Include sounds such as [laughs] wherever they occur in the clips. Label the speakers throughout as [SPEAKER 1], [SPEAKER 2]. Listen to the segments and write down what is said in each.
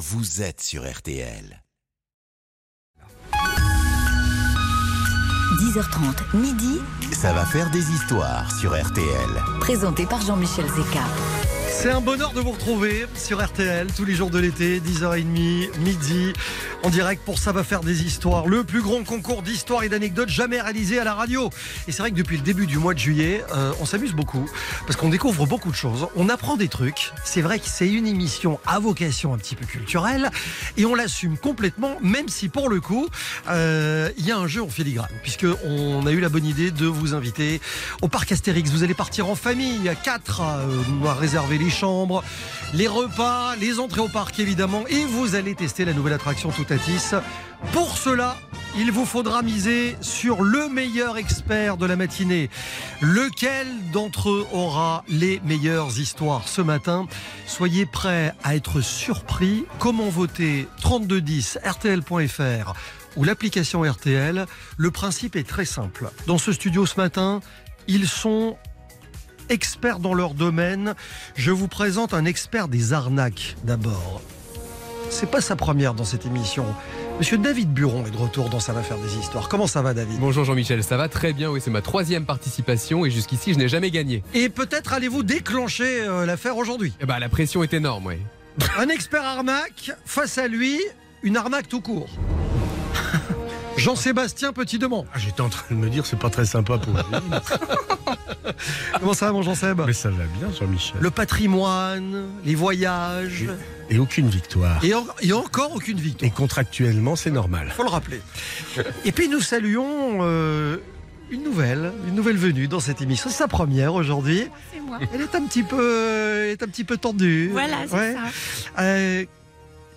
[SPEAKER 1] vous êtes sur RTL.
[SPEAKER 2] 10h30, midi,
[SPEAKER 1] Ça va faire des histoires sur RTL.
[SPEAKER 2] présenté par Jean-Michel Zeka.
[SPEAKER 3] C'est un bonheur de vous retrouver sur RTL tous les jours de l'été, 10h30, midi, en direct pour Ça va faire des histoires. Le plus grand concours d'histoires et d'anecdotes jamais réalisé à la radio. Et c'est vrai que depuis le début du mois de juillet, euh, on s'amuse beaucoup parce qu'on découvre beaucoup de choses. On apprend des trucs. C'est vrai que c'est une émission à vocation un petit peu culturelle et on l'assume complètement, même si pour le coup, euh, il y a un jeu en filigrane. Puisque on a eu la bonne idée de vous inviter au parc Astérix. Vous allez partir en famille à 4. on va réserver les chambres, les repas, les entrées au parc évidemment. Et vous allez tester la nouvelle attraction Toutatis. Pour cela, il vous faudra miser sur le meilleur expert de la matinée. Lequel d'entre eux aura les meilleures histoires ce matin? Soyez prêts à être surpris. Comment voter? 3210 rtl.fr ou l'application RTL. Le principe est très simple. Dans ce studio ce matin, ils sont experts dans leur domaine. Je vous présente un expert des arnaques d'abord. C'est pas sa première dans cette émission. Monsieur David Buron est de retour dans Ça va faire des histoires. Comment ça va David?
[SPEAKER 4] Bonjour Jean-Michel, ça va très bien, oui c'est ma troisième participation et jusqu'ici je n'ai jamais gagné.
[SPEAKER 3] Et peut-être allez-vous déclencher euh, l'affaire aujourd'hui?
[SPEAKER 4] Eh ben, la pression est énorme, oui.
[SPEAKER 3] Un expert arnaque, face à lui, une arnaque tout court. Jean-Sébastien Petit-Demont.
[SPEAKER 5] Ah, J'étais en train de me dire, c'est pas très sympa pour lui. [laughs]
[SPEAKER 3] Comment ça va mon Jean-Seb?
[SPEAKER 5] Mais ça va bien, Jean-Michel.
[SPEAKER 3] Le patrimoine, les voyages,
[SPEAKER 5] Et aucune victoire.
[SPEAKER 3] et, en- et encore aucune
[SPEAKER 5] Et
[SPEAKER 3] victoire.
[SPEAKER 5] contractuellement, c'est normal.
[SPEAKER 3] faut le rappeler. Et puis nous saluons euh, une nouvelle, une nouvelle venue dans cette émission. C'est sa première aujourd'hui.
[SPEAKER 6] C'est moi.
[SPEAKER 3] Elle est un petit peu, elle est un petit peu tendue.
[SPEAKER 6] Voilà, c'est
[SPEAKER 3] Ouais.
[SPEAKER 6] ça.
[SPEAKER 3] Euh,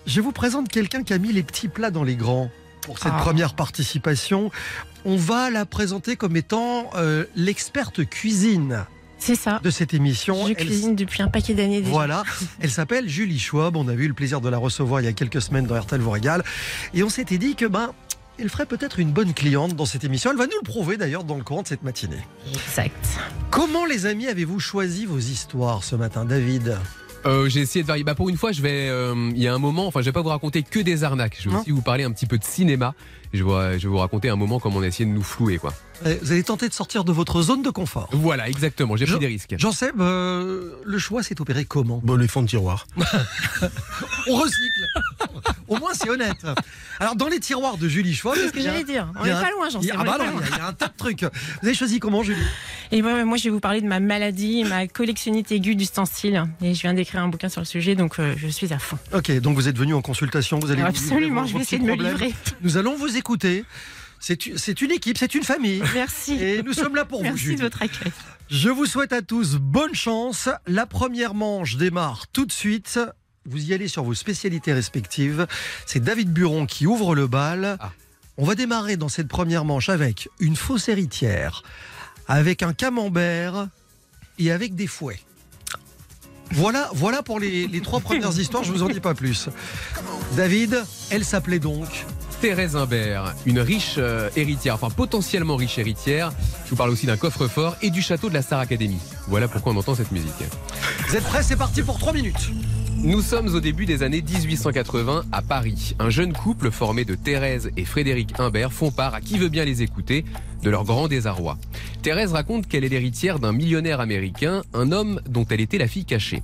[SPEAKER 3] je vous présente quelqu'un qui a mis les petits plats dans les grands pour cette
[SPEAKER 6] Ah.
[SPEAKER 3] première participation. On va la présenter comme étant euh, l'experte cuisine
[SPEAKER 6] C'est ça.
[SPEAKER 3] de cette émission.
[SPEAKER 6] Je
[SPEAKER 3] Elle-
[SPEAKER 6] cuisine depuis un paquet d'années déjà.
[SPEAKER 3] Voilà, [laughs] elle s'appelle Julie Schwab. On a eu le plaisir de la recevoir il y a quelques semaines dans RTL vous régale. Et on s'était dit que ben, elle ferait peut-être une bonne cliente dans cette émission. Elle va nous le prouver d'ailleurs dans le courant de cette matinée.
[SPEAKER 6] Exact.
[SPEAKER 3] Comment les amis avez-vous choisi vos histoires ce matin, David?
[SPEAKER 4] Euh, J'ai essayé de varier. Bah, pour une fois, je vais. euh, Il y a un moment, enfin, je vais pas vous raconter que des arnaques. Je vais aussi vous parler un petit peu de cinéma. Je vais, je vais vous raconter un moment comme on a essayé de nous flouer, quoi.
[SPEAKER 3] Euh, Vous allez tenter de sortir de votre zone de confort.
[SPEAKER 4] Voilà, exactement. J'ai pris des risques.
[SPEAKER 3] Jean-Seb, euh, le choix s'est opéré comment?
[SPEAKER 5] Bon, les fonds de tiroir. [laughs]
[SPEAKER 3] On recycle. Au moins c'est honnête. Alors dans les tiroirs de Julie Schwab,
[SPEAKER 6] C'est ce que j'allais dire. On
[SPEAKER 3] il y
[SPEAKER 6] est
[SPEAKER 3] a un-
[SPEAKER 6] pas loin, j'en sais.
[SPEAKER 3] ah bah non, il y a- il y a un tas de trucs. Vous avez choisi comment, Julie?
[SPEAKER 6] Et moi, moi, je vais vous parler de ma maladie, ma collectionnite aiguë d'ustensiles. Et je viens d'écrire un bouquin sur le sujet, donc euh, je suis à fond.
[SPEAKER 3] Ok, donc vous êtes venu en consultation, vous allez
[SPEAKER 6] Absolument, je vais essayer de me livrer.
[SPEAKER 3] Nous allons vous écouter. C'est u- c'est une équipe, c'est une famille.
[SPEAKER 6] Merci.
[SPEAKER 3] Et nous sommes là pour vous,
[SPEAKER 6] Merci de votre accueil.
[SPEAKER 3] Je vous souhaite à tous bonne chance. La première manche démarre tout de suite. Vous y allez sur vos spécialités respectives. C'est David Buron qui ouvre le bal.
[SPEAKER 4] Ah.
[SPEAKER 3] On va démarrer dans cette première manche avec une fausse héritière, avec un camembert et avec des fouets. Voilà, voilà pour les, les trois premières histoires, je vous en dis pas plus. David, elle s'appelait donc.
[SPEAKER 4] Thérèse Imbert, une riche euh, héritière, enfin potentiellement riche héritière. Je vous parle aussi d'un coffre-fort et du château de la Star Academy. Voilà pourquoi on entend cette musique.
[SPEAKER 3] Vous êtes prêts? C'est parti pour trois minutes.
[SPEAKER 4] Nous sommes au début des années 1880 à Paris. Un jeune couple formé de Thérèse et Frédéric Imbert font part à qui veut bien les écouter de leur grand désarroi. Thérèse raconte qu'elle est l'héritière d'un millionnaire américain, un homme dont elle était la fille cachée.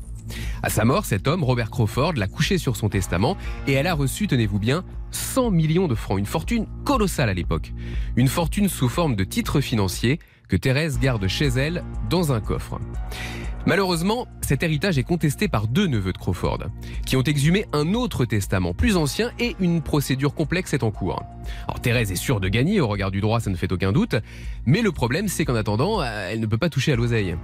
[SPEAKER 4] À sa mort, cet homme, Robert Crawford, l'a couché sur son testament et elle a reçu, tenez-vous bien, 100 millions de francs, une fortune colossale à l'époque. Une fortune sous forme de titres financiers que Thérèse garde chez elle dans un coffre. Malheureusement, cet héritage est contesté par deux neveux de Crawford, qui ont exhumé un autre testament plus ancien et une procédure complexe est en cours. Alors Thérèse est sûre de gagner, au regard du droit ça ne fait aucun doute, mais le problème c'est qu'en attendant, euh, elle ne peut pas toucher à l'oseille.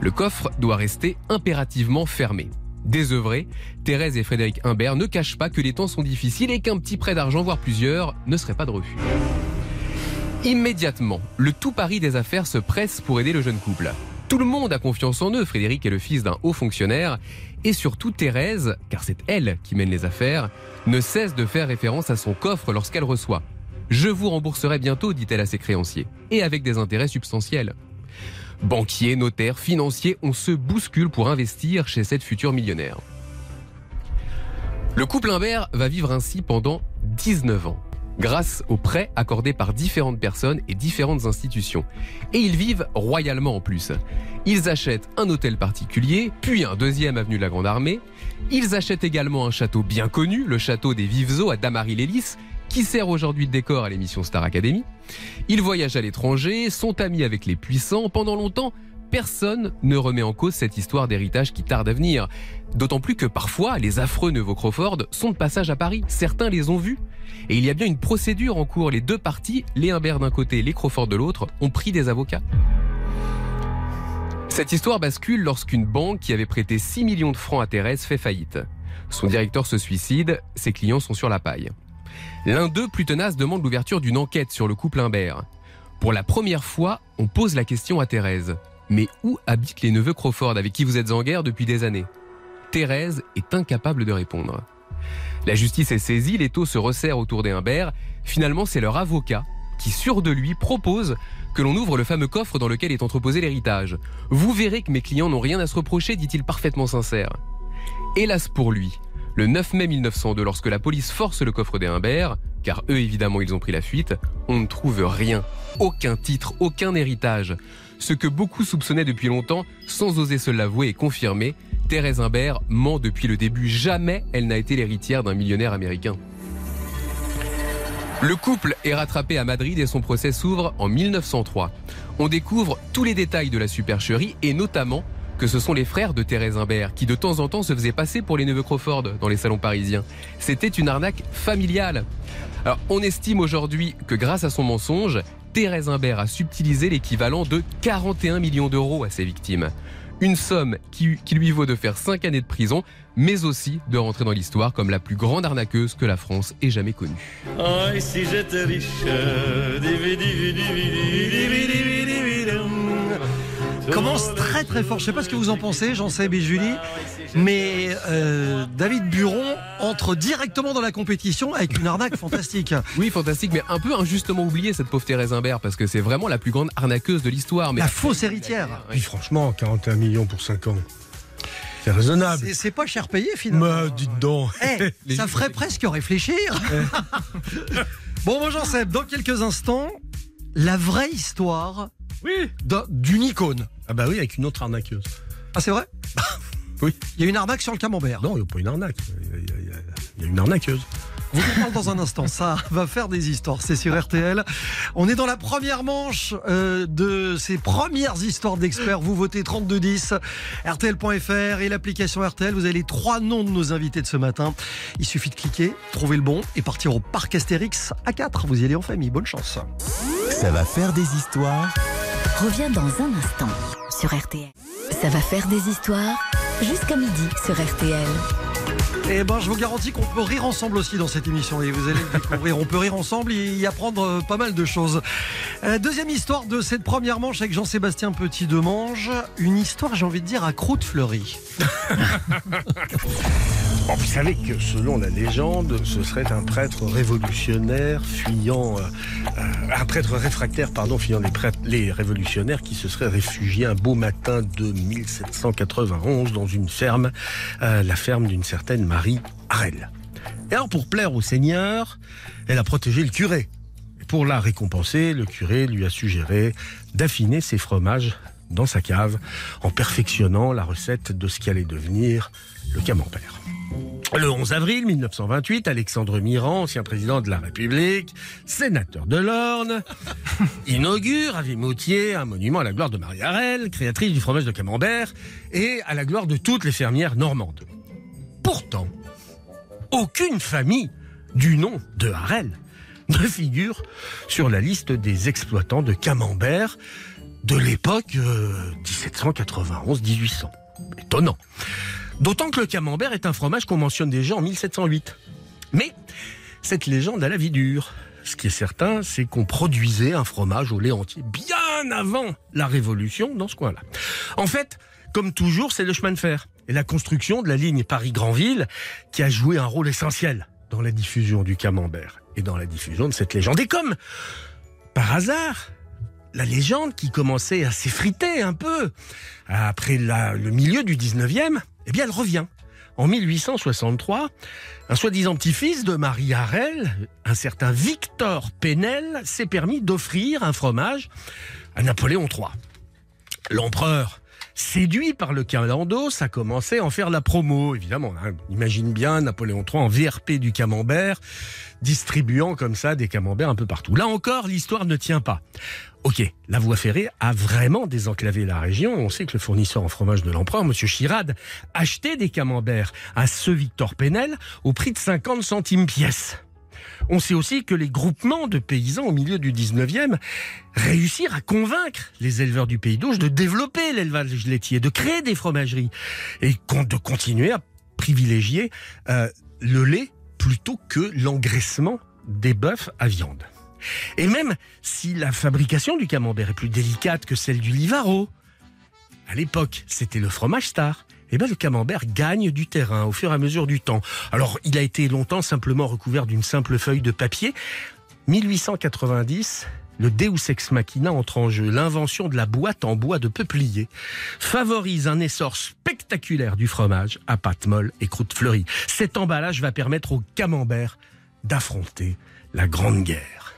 [SPEAKER 4] Le coffre doit rester impérativement fermé. Désœuvrés, Thérèse et Frédéric Imbert ne cachent pas que les temps sont difficiles et qu'un petit prêt d'argent, voire plusieurs, ne serait pas de refus. Immédiatement, le tout pari des affaires se presse pour aider le jeune couple. Tout le monde a confiance en eux, Frédéric est le fils d'un haut fonctionnaire, et surtout Thérèse, car c'est elle qui mène les affaires, ne cesse de faire référence à son coffre lorsqu'elle reçoit. Je vous rembourserai bientôt, dit-elle à ses créanciers, et avec des intérêts substantiels. Banquiers, notaires, financiers, on se bouscule pour investir chez cette future millionnaire. Le couple Imbert va vivre ainsi pendant 19 ans, grâce aux prêts accordés par différentes personnes et différentes institutions. Et ils vivent royalement en plus. Ils achètent un hôtel particulier, puis un deuxième avenue de la Grande Armée. Ils achètent également un château bien connu, le château des Vives Eaux à Damary-les-Lys, qui sert aujourd'hui de décor à l'émission Star Academy. Ils voyagent à l'étranger, sont amis avec les puissants. Pendant longtemps, personne ne remet en cause cette histoire d'héritage qui tarde à venir. D'autant plus que parfois, les affreux neveux Crawford sont de passage à Paris. Certains les ont vus. Et il y a bien une procédure en cours. Les deux parties, les Humbert d'un côté, les Crawford de l'autre, ont pris des avocats. Cette histoire bascule lorsqu'une banque qui avait prêté 6 millions de francs à Thérèse fait faillite. Son directeur se suicide, ses clients sont sur la paille. L'un d'eux, plus tenace, demande l'ouverture d'une enquête sur le couple Imbert. Pour la première fois, on pose la question à Thérèse. Mais où habitent les neveux Crawford avec qui vous êtes en guerre depuis des années? Thérèse est incapable de répondre. La justice est saisie, les taux se resserrent autour des Humbert. Finalement, c'est leur avocat qui, sûr de lui, propose que l'on ouvre le fameux coffre dans lequel est entreposé l'héritage. Vous verrez que mes clients n'ont rien à se reprocher, dit-il parfaitement sincère. Hélas pour lui, le 9 mai 1902, lorsque la police force le coffre des Humbert, car eux évidemment ils ont pris la fuite, on ne trouve rien, aucun titre, aucun héritage. Ce que beaucoup soupçonnaient depuis longtemps, sans oser se l'avouer et confirmer, Thérèse Humbert ment depuis le début. Jamais elle n'a été l'héritière d'un millionnaire américain. Le couple est rattrapé à Madrid et son procès s'ouvre en 1903. On découvre tous les détails de la supercherie et notamment que ce sont les frères de Thérèse Imbert qui de temps en temps se faisaient passer pour les neveux Crawford dans les salons parisiens. C'était une arnaque familiale. Alors on estime aujourd'hui que grâce à son mensonge, Thérèse Imbert a subtilisé l'équivalent de 41 millions d'euros à ses victimes. Une somme qui, lui vaut de faire 5 années de prison, mais aussi de rentrer dans l'histoire comme la plus grande arnaqueuse que la France ait jamais connue.
[SPEAKER 7] Oh, j'étais riche,
[SPEAKER 3] commence très très fort. Je sais pas ce que vous en pensez, j'en sais, et Julie, mais euh, David Buron entre directement dans la compétition avec une arnaque fantastique.
[SPEAKER 4] Oui, fantastique, mais un peu injustement oubliée cette pauvre Thérèse Imbert parce que c'est vraiment la plus grande arnaqueuse de l'histoire. Mais
[SPEAKER 3] la fausse héritière.
[SPEAKER 5] Puis franchement, 41 millions pour 5 ans. C'est raisonnable.
[SPEAKER 3] C'est pas cher payé finalement.
[SPEAKER 5] Mais dites donc.
[SPEAKER 3] Eh, [laughs] ça ferait presque réfléchir. [laughs] bon, moi j'en sais, dans quelques instants, la vraie histoire
[SPEAKER 5] oui.
[SPEAKER 3] d'une icône.
[SPEAKER 5] Ah bah oui, avec une autre arnaqueuse.
[SPEAKER 3] Ah c'est vrai [laughs]
[SPEAKER 5] Oui.
[SPEAKER 3] Il y a une arnaque sur le camembert.
[SPEAKER 5] Non, il n'y a pas une arnaque. Il y, a, il y a une arnaqueuse.
[SPEAKER 3] On vous parle dans un instant, ça va faire des histoires, c'est sur RTL. On est dans la première manche euh, de ces premières histoires d'experts. Vous votez 3210, RTL.fr et l'application RTL. Vous avez les trois noms de nos invités de ce matin. Il suffit de cliquer, trouver le bon et partir au parc Astérix à 4. Vous y allez en famille, bonne chance.
[SPEAKER 1] Ça va faire des histoires.
[SPEAKER 2] Reviens dans un instant sur RTL. Ça va faire des histoires jusqu'à midi sur RTL.
[SPEAKER 3] Eh ben, je vous garantis qu'on peut rire ensemble aussi dans cette émission et vous allez le découvrir. On peut rire ensemble et y apprendre pas mal de choses. Euh, deuxième histoire de cette première manche avec Jean-Sébastien Petit-Demange. Une histoire, j'ai envie de dire, à croûte fleurie. [laughs]
[SPEAKER 5] Vous savez que selon la légende, ce serait un prêtre révolutionnaire fuyant, euh, un prêtre réfractaire, pardon, fuyant les, prêtres, les révolutionnaires qui se seraient réfugiés un beau matin de 1791 dans une ferme, euh, la ferme d'une certaine Marie Harel. Et alors, pour plaire au Seigneur, elle a protégé le curé. Et pour la récompenser, le curé lui a suggéré d'affiner ses fromages dans sa cave en perfectionnant la recette de ce qui allait devenir le camembert. Le 11 avril 1928, Alexandre Mirand, ancien président de la République, sénateur de l'Orne, [laughs] inaugure à Vimoutier un monument à la gloire de Marie Harel, créatrice du fromage de camembert, et à la gloire de toutes les fermières normandes. Pourtant, aucune famille du nom de Harel ne figure sur la liste des exploitants de camembert de l'époque euh, 1791-1800. Étonnant. D'autant que le camembert est un fromage qu'on mentionne déjà en 1708. Mais cette légende a la vie dure. Ce qui est certain, c'est qu'on produisait un fromage au lait entier bien avant la Révolution dans ce coin-là. En fait, comme toujours, c'est le chemin de fer et la construction de la ligne Paris-Granville qui a joué un rôle essentiel dans la diffusion du camembert et dans la diffusion de cette légende. Et comme, par hasard, la légende qui commençait à s'effriter un peu après le milieu du 19e, eh bien, elle revient en 1863, un soi-disant petit-fils de Marie Harel, un certain Victor Penel, s'est permis d'offrir un fromage à Napoléon III. L'empereur, séduit par le Calendos, a commencé à en faire la promo, évidemment. hein. Imagine bien Napoléon III en VRP du camembert, distribuant comme ça des camemberts un peu partout. Là encore, l'histoire ne tient pas. Ok, la voie ferrée a vraiment désenclavé la région. On sait que le fournisseur en fromage de l'empereur, M. Chirad, achetait des camemberts à ce Victor Penel au prix de 50 centimes pièce. On sait aussi que les groupements de paysans au milieu du 19e réussirent à convaincre les éleveurs du Pays d'Auge de développer l'élevage laitier, de créer des fromageries et de continuer à privilégier euh, le lait plutôt que l'engraissement des bœufs à viande. Et même si la fabrication du camembert est plus délicate que celle du Livaro, à l'époque, c'était le fromage star. Eh ben, le camembert gagne du terrain au fur et à mesure du temps. Alors, il a été longtemps simplement recouvert d'une simple feuille de papier. 1890, le Deus ex machina entre en jeu. L'invention de la boîte en bois de peuplier favorise un essor spectaculaire du fromage à pâte molle et croûte fleurie. Cet emballage va permettre au camembert d'affronter la Grande Guerre.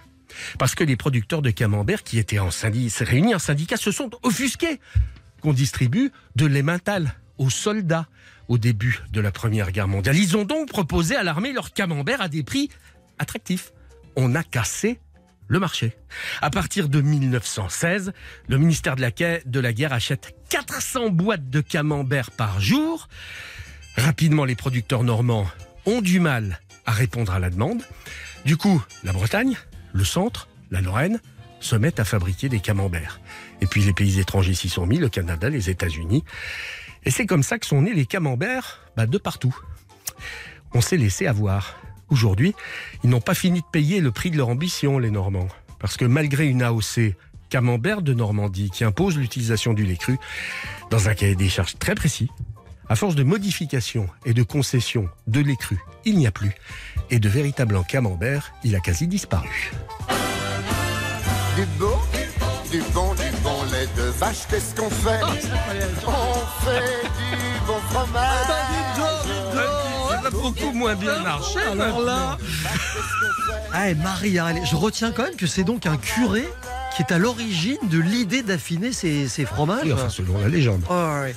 [SPEAKER 5] Parce que les producteurs de camembert qui étaient en syndic- réunis en syndicat se sont offusqués qu'on distribue de l'emmental aux soldats au début de la Première Guerre mondiale. Ils ont donc proposé à l'armée leur camembert à des prix attractifs. On a cassé le marché. À partir de 1916, le ministère de la, Guerre achète 400 boîtes de camembert par jour. Rapidement, les producteurs normands ont du mal à répondre à la demande. Du coup, la Bretagne, le centre, la Lorraine se mettent à fabriquer des camemberts. Et puis les pays étrangers s'y sont mis, le Canada, les États-Unis. Et c'est comme ça que sont nés les camemberts bah, de partout. On s'est laissé avoir. Aujourd'hui, ils n'ont pas fini de payer le prix de leur ambition, les Normands. Parce que malgré une AOC camembert de Normandie qui impose l'utilisation du lait cru dans un cahier des charges très précis, à force de modifications et de concessions de lait cru, il n'y a plus. Et de véritable camembert, il a quasi disparu.
[SPEAKER 8] Vache, qu'est-ce qu'on fait On fait du bon fromage.
[SPEAKER 5] Ça va beaucoup moins bien marcher.
[SPEAKER 3] Alors là, ah, et Marie Harel, je retiens quand même que c'est donc un curé qui est à l'origine de l'idée d'affiner ses, ses fromages.
[SPEAKER 5] Oui, enfin, selon la légende.
[SPEAKER 3] Oh, ouais.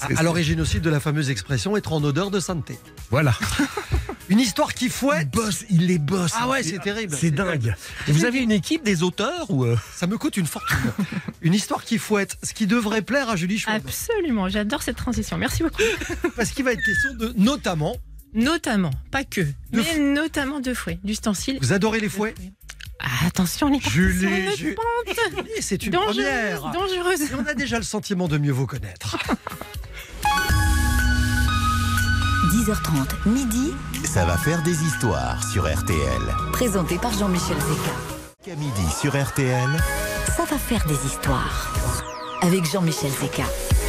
[SPEAKER 3] à, à l'origine aussi de la fameuse expression être en odeur de sainteté.
[SPEAKER 5] Voilà. [laughs]
[SPEAKER 3] Une histoire qui
[SPEAKER 5] Il
[SPEAKER 3] fouette.
[SPEAKER 5] bosse, il les bosse.
[SPEAKER 3] Ah ouais, c'est terrible.
[SPEAKER 5] C'est dingue. Et vous avez une équipe des auteurs ou euh
[SPEAKER 3] Ça me coûte une fortune. [laughs] une histoire qui fouette, ce qui devrait plaire à Julie Schwab.
[SPEAKER 6] Absolument, j'adore cette transition. Merci beaucoup. [laughs]
[SPEAKER 3] Parce qu'il va être question de, notamment,
[SPEAKER 6] Notamment, pas que, mais notamment de fouets, d'ustensiles.
[SPEAKER 3] vous adorez les fouets
[SPEAKER 6] Ah, attention, les
[SPEAKER 3] Julie,
[SPEAKER 6] sur une
[SPEAKER 3] Ju-
[SPEAKER 6] pente [laughs]
[SPEAKER 3] Et C'est une
[SPEAKER 6] dangereuse,
[SPEAKER 3] première.
[SPEAKER 6] dangereuse.
[SPEAKER 3] Et on a déjà le sentiment de mieux vous connaître.
[SPEAKER 2] 10h30, midi,
[SPEAKER 1] Ça va faire des histoires sur RTL.
[SPEAKER 2] présenté par Jean-Michel Zeka.
[SPEAKER 1] Qu'à midi sur RTL,
[SPEAKER 2] Ça va faire des histoires. Avec Jean-Michel Zeka.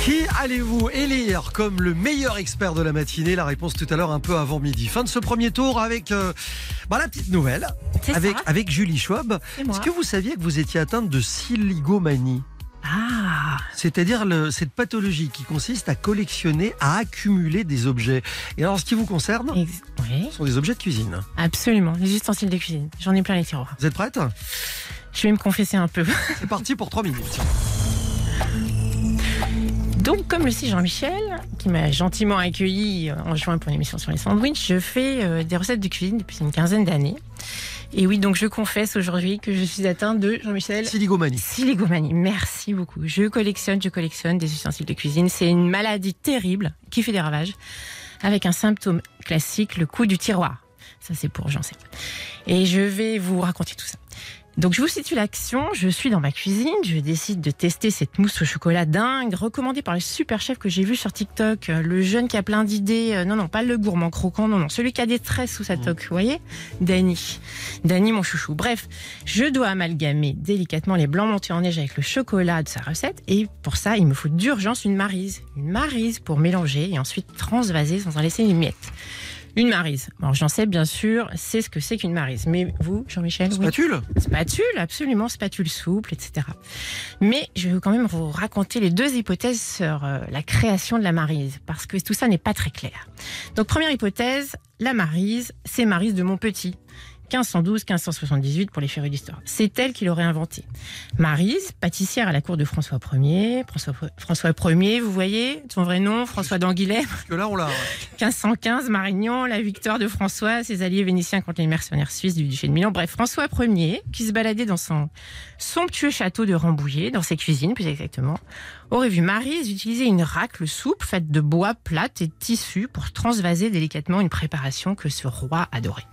[SPEAKER 3] Qui allez-vous élire comme le meilleur expert de la matinée? La réponse tout à l'heure un peu avant midi. Fin de ce premier tour avec euh, bah, la petite nouvelle avec,
[SPEAKER 6] ça.
[SPEAKER 3] avec Julie Schwab. Est-ce que vous saviez que vous étiez atteinte de siligomanie?
[SPEAKER 6] Ah,
[SPEAKER 3] C'est-à-dire cette pathologie qui consiste à collectionner, à accumuler des objets. Et alors, ce qui vous concerne,
[SPEAKER 6] ex- oui,
[SPEAKER 3] ce sont des objets de cuisine.
[SPEAKER 6] absolument. Les ustensiles de cuisine. J'en ai plein les tiroirs.
[SPEAKER 3] Vous êtes prête?
[SPEAKER 6] Je vais me confesser un peu. [laughs]
[SPEAKER 3] C'est parti pour 3 minutes.
[SPEAKER 6] Donc, comme le sait Jean-Michel, qui m'a gentiment accueilli en juin pour une émission sur les sandwichs, je fais euh, des recettes de cuisine depuis une quinzaine d'années. Et oui, donc je confesse aujourd'hui que je suis atteinte de Jean-Michel.
[SPEAKER 3] Siligomanie.
[SPEAKER 6] Siligomanie, merci beaucoup. Je collectionne, je collectionne des ustensiles de cuisine. C'est une maladie terrible qui fait des ravages, avec un symptôme classique, le coup du tiroir. Ça, c'est pour j'en sais. Et je vais vous raconter tout ça. Donc, je vous situe l'action. Je suis dans ma cuisine. Je décide de tester cette mousse au chocolat dingue, recommandée par le super chef que j'ai vu sur TikTok. Euh, Le jeune qui a plein d'idées. Euh, Non, non, pas le gourmand croquant. Non, non, celui qui a des tresses sous sa toque. Vous voyez? Dany. Dany, mon chouchou. Bref, je dois amalgamer délicatement les blancs montés en neige avec le chocolat de sa recette. Et pour ça, il me faut d'urgence une marise. Une marise pour mélanger et ensuite transvaser sans en laisser une miette. Une marise. Alors j'en sais bien sûr, c'est ce que c'est qu'une marise. Mais vous, Jean-Michel oui.
[SPEAKER 3] Spatule
[SPEAKER 6] Spatule, absolument, spatule souple, etc. Mais je veux quand même vous raconter les deux hypothèses sur euh, la création de la marise, parce que tout ça n'est pas très clair. Donc première hypothèse, la marise, c'est Marise de Montpetit. 1512-1578 pour les férus d'histoire. C'est elle qui l'aurait inventé. Marise, pâtissière à la cour de François Ier. François, François Ier, vous voyez, son vrai nom, François d'Angoulême?
[SPEAKER 3] Que là, on l'a.
[SPEAKER 6] 1515, Marignan, la victoire de François, ses alliés vénitiens contre les mercenaires suisses du duché de Milan. Bref, François Ier, qui se baladait dans son somptueux château de Rambouillet, dans ses cuisines plus exactement, aurait vu Marise utiliser une racle souple faite de bois plate et de tissu pour transvaser délicatement une préparation que ce roi adorait.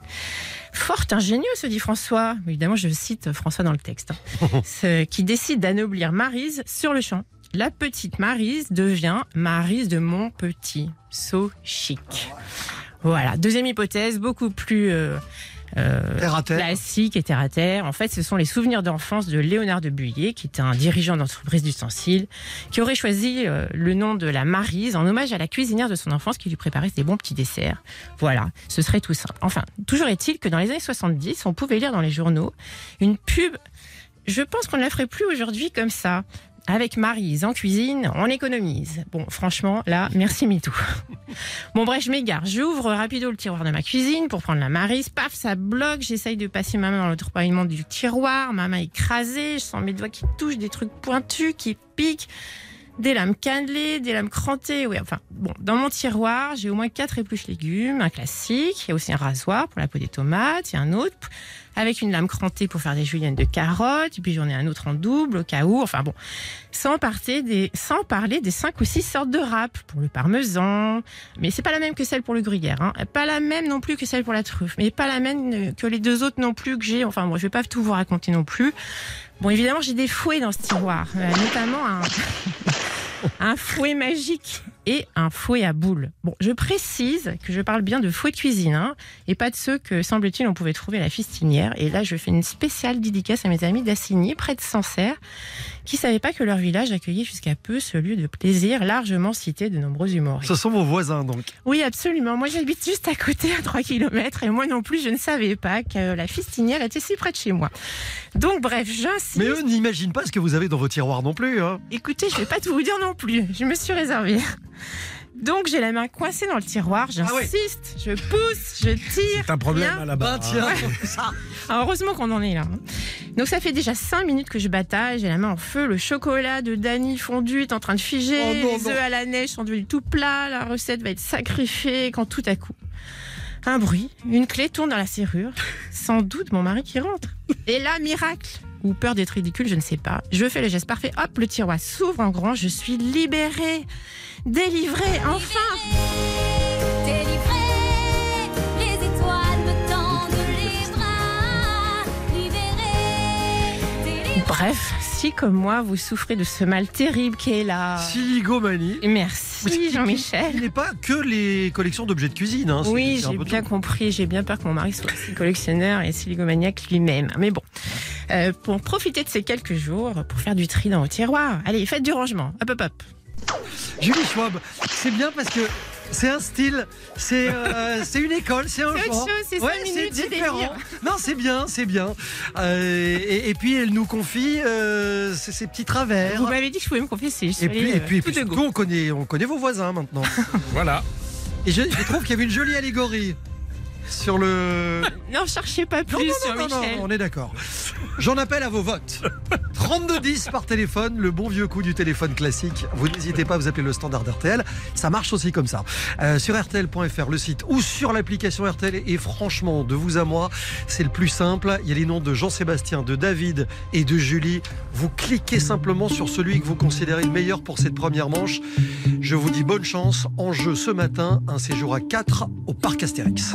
[SPEAKER 6] Fort ingénieux, se dit François. Évidemment, je cite François dans le texte. Hein. [laughs] Ce qui décide d'anoblir Marise sur le champ. La petite Marise devient Marise de Montpetit. So chic. Voilà. Deuxième hypothèse, beaucoup plus euh, euh,
[SPEAKER 3] Terre à terre.
[SPEAKER 6] classique et terre à terre. En fait, ce sont les souvenirs d'enfance de Léonard de Buyer, qui était un dirigeant d'entreprise d'ustensiles, qui aurait choisi euh, le nom de la Marise en hommage à la cuisinière de son enfance qui lui préparait des bons petits desserts. Voilà, ce serait tout simple. Enfin, toujours est-il que dans les années 70, on pouvait lire dans les journaux une pub. Je pense qu'on ne la ferait plus aujourd'hui comme ça. Avec Marise en cuisine, on économise. Bon, franchement, là, merci MeToo. [laughs] Bon, bref, je m'égare. J'ouvre rapido le tiroir de ma cuisine pour prendre la Marise. Paf, ça bloque. J'essaye de passer ma main dans l'autre paillement du tiroir. Ma main écrasée. Je sens mes doigts qui touchent des trucs pointus, qui piquent. Des lames cannelées, des lames crantées. Oui, enfin, bon, dans mon tiroir, j'ai au moins quatre épluches légumes, un classique. Il y a aussi un rasoir pour la peau des tomates. Il y a un autre avec une lame crantée pour faire des juliennes de carottes. Puis j'en ai un autre en double au cas où. Enfin bon, sans, parler des, sans parler des cinq ou six sortes de râpes pour le parmesan. Mais c'est pas la même que celle pour le gruyère. Hein. Pas la même non plus que celle pour la truffe. Mais pas la même que les deux autres non plus que j'ai. Enfin bon, je vais pas tout vous raconter non plus. Bon, évidemment, j'ai des fouets dans ce tiroir, euh, notamment un, [laughs] un fouet magique et un fouet à boules. Bon, je précise que je parle bien de fouet de cuisine, hein, et pas de ceux que, semble-t-il, on pouvait trouver à la fistinière. Et là, je fais une spéciale dédicace à mes amis d'Assigny, près de Sancerre, qui savaient pas que leur village accueillait jusqu'à peu ce lieu de plaisir largement cité de nombreux humoristes.
[SPEAKER 3] Ce sont vos voisins, donc.
[SPEAKER 6] Oui, absolument. Moi, j'habite juste à côté, à 3 km, et moi non plus, je ne savais pas que la fistinière était si près de chez moi. Donc, bref, j'insiste.
[SPEAKER 3] Mais eux n'imaginent pas ce que vous avez dans vos tiroirs non plus. Hein.
[SPEAKER 6] Écoutez, je vais pas tout vous dire non plus. Je me suis réservée. Donc j'ai la main coincée dans le tiroir, j'insiste, je pousse, je tire.
[SPEAKER 5] C'est un problème
[SPEAKER 6] rien.
[SPEAKER 5] à la barre.
[SPEAKER 3] Tiens,
[SPEAKER 6] Alors, heureusement qu'on en est là. hein. Donc ça fait déjà 5 minutes que je bataille, j'ai la main en feu, le chocolat de Dany fondu est en train de figer,
[SPEAKER 3] Oh
[SPEAKER 6] les œufs à la neige sont devenus tout plats, la recette va être sacrifiée quand tout à coup. Un bruit, une clé tourne dans la serrure, sans doute mon mari qui rentre. Et là, miracle ou peur d'être ridicule, je ne sais pas. Je fais le geste parfait, hop, le tiroir s'ouvre en grand, je suis libérée, délivrée, enfin.
[SPEAKER 9] Délivré, les étoiles me tendent les bras. Libéré, délivré.
[SPEAKER 6] Bref, si comme moi, vous souffrez de ce mal terrible qu'est la...
[SPEAKER 3] Siligomanie.
[SPEAKER 6] Merci Jean-Michel.
[SPEAKER 3] Il n'est pas que les collections d'objets de cuisine. Hein.
[SPEAKER 6] Oui, j'ai bien
[SPEAKER 3] tout.
[SPEAKER 6] compris. J'ai bien peur que mon mari soit aussi collectionneur et siligomaniaque lui-même. Mais bon, Euh, pour profiter de ces quelques jours, pour faire du tri dans vos tiroirs, allez, faites du rangement. Hop, hop, hop.
[SPEAKER 3] Julie Schwab, c'est bien parce que c'est un style, c'est euh, [laughs] c'est une école, c'est un
[SPEAKER 6] C'est
[SPEAKER 3] genre.
[SPEAKER 6] c'est
[SPEAKER 3] Ouais,
[SPEAKER 6] de
[SPEAKER 3] différent.
[SPEAKER 6] délire.
[SPEAKER 3] Non, c'est bien, c'est bien. Euh, et, et puis elle nous confie euh, ses, ses petits travers.
[SPEAKER 6] Vous m'avez dit que je pouvais me confesser. Je
[SPEAKER 3] Et puis, et
[SPEAKER 6] euh,
[SPEAKER 3] puis, et puis surtout, on connaît, on connaît vos voisins maintenant. [laughs]
[SPEAKER 5] Voilà.
[SPEAKER 3] Et je, je trouve qu'il y avait une jolie allégorie sur le. [laughs]
[SPEAKER 6] Non, cherchez pas plus,
[SPEAKER 3] Non, non, non, non,
[SPEAKER 6] Jean-Michel.
[SPEAKER 3] non, on est d'accord. J'en appelle à vos votes. 3210 par téléphone, le bon vieux coup du téléphone classique. Vous n'hésitez pas à vous appeler le standard RTL. Ça marche aussi comme ça. Euh, sur RTL.fr, le site, ou sur l'application RTL. Et franchement, de vous à moi, c'est le plus simple. Il y a les noms de Jean-Sébastien, de David et de Julie. Vous cliquez simplement sur celui que vous considérez le meilleur pour cette première manche. Je vous dis bonne chance. En jeu ce matin, un séjour à 4 au parc Astérix.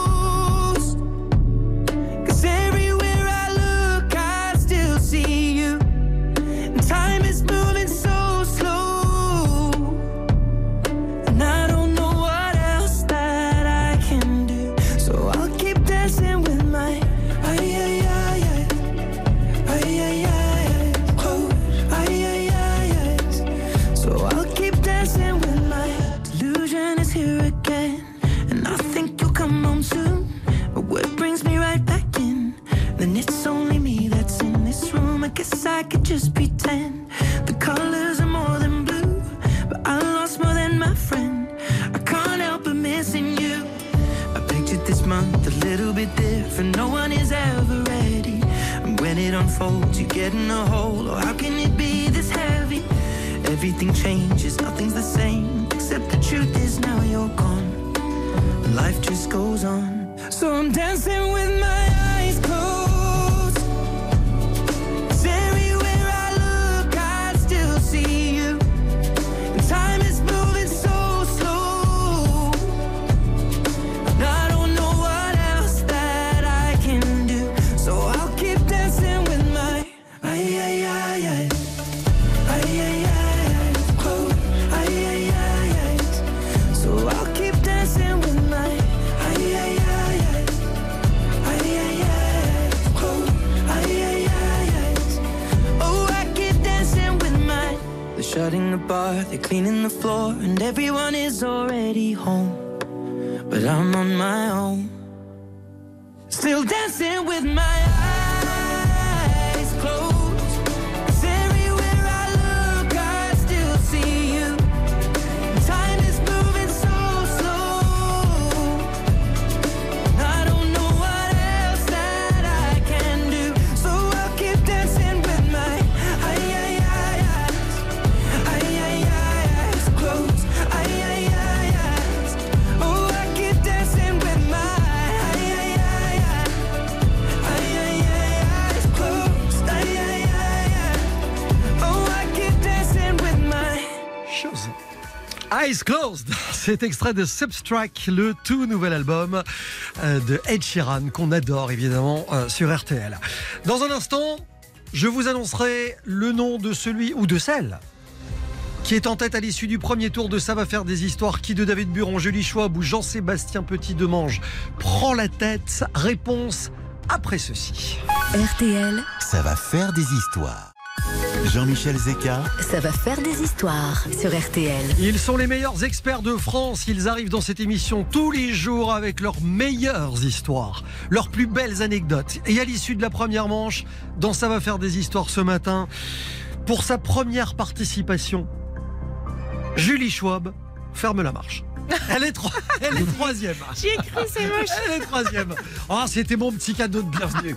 [SPEAKER 3] C'est extrait de Substract, le tout nouvel album euh, de Ed Sheeran qu'on adore évidemment euh, sur RTL. Dans un instant, je vous annoncerai le nom de celui ou de celle qui est en tête à l'issue du premier tour de Ça va faire des histoires. Qui de David Buron, Julie Schwab ou Jean-Sébastien Petit Demange prend la tête Réponse après ceci.
[SPEAKER 2] RTL,
[SPEAKER 1] Ça va faire des histoires. Jean-Michel Zeka,
[SPEAKER 2] ça va faire des histoires sur RTL.
[SPEAKER 3] Ils sont les meilleurs experts de France. Ils arrivent dans cette émission tous les jours avec leurs meilleures histoires, leurs plus belles anecdotes. Et à l'issue de la première manche, dans Ça va faire des histoires ce matin, pour sa première participation, Julie Schwab ferme la marche. [laughs] Elle est, tro- elle est troisième.
[SPEAKER 6] J'y ai cru, c'est moche.
[SPEAKER 3] Elle est troisième. Oh, c'était mon petit cadeau de bienvenue.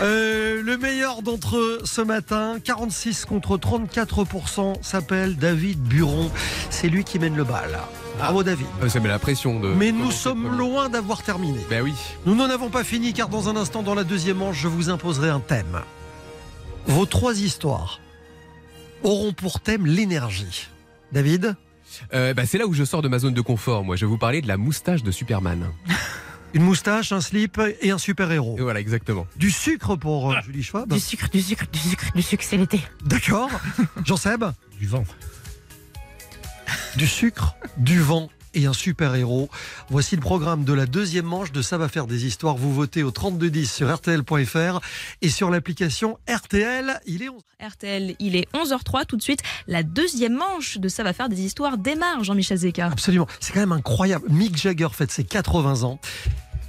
[SPEAKER 3] Euh, le meilleur d'entre eux ce matin, 46 contre 34%, s'appelle David Buron. C'est lui qui mène le bal. Bravo David.
[SPEAKER 4] Euh, Ça met la pression de.
[SPEAKER 3] Mais nous sommes loin d'avoir terminé.
[SPEAKER 4] Ben oui.
[SPEAKER 3] Nous n'en avons pas fini car dans un instant, dans la deuxième manche, je vous imposerai un thème. Vos trois histoires auront pour thème l'énergie. David
[SPEAKER 4] Euh, bah, c'est là où je sors de ma zone de confort. Moi, je vais vous parler de la moustache de Superman. [laughs]
[SPEAKER 3] Une moustache, un slip et un super-héros.
[SPEAKER 4] Et voilà, exactement.
[SPEAKER 3] Du sucre pour euh, Julie Schwab.
[SPEAKER 6] Du sucre, du sucre, du sucre, du sucre, c'est l'été.
[SPEAKER 3] D'accord. [laughs] Jean-Seb
[SPEAKER 5] Du vent.
[SPEAKER 3] Du sucre, du vent et un super-héros. Voici le programme de la deuxième manche de Ça va faire des histoires. Vous votez au 3210 sur RTL.fr et sur l'application RTL. Il est 11.
[SPEAKER 10] RTL, il est 11h03 tout de suite. La deuxième manche de Ça va faire des histoires démarre, Jean-Michel Zeka.
[SPEAKER 3] Absolument. C'est quand même incroyable. Mick Jagger fête ses 80 ans.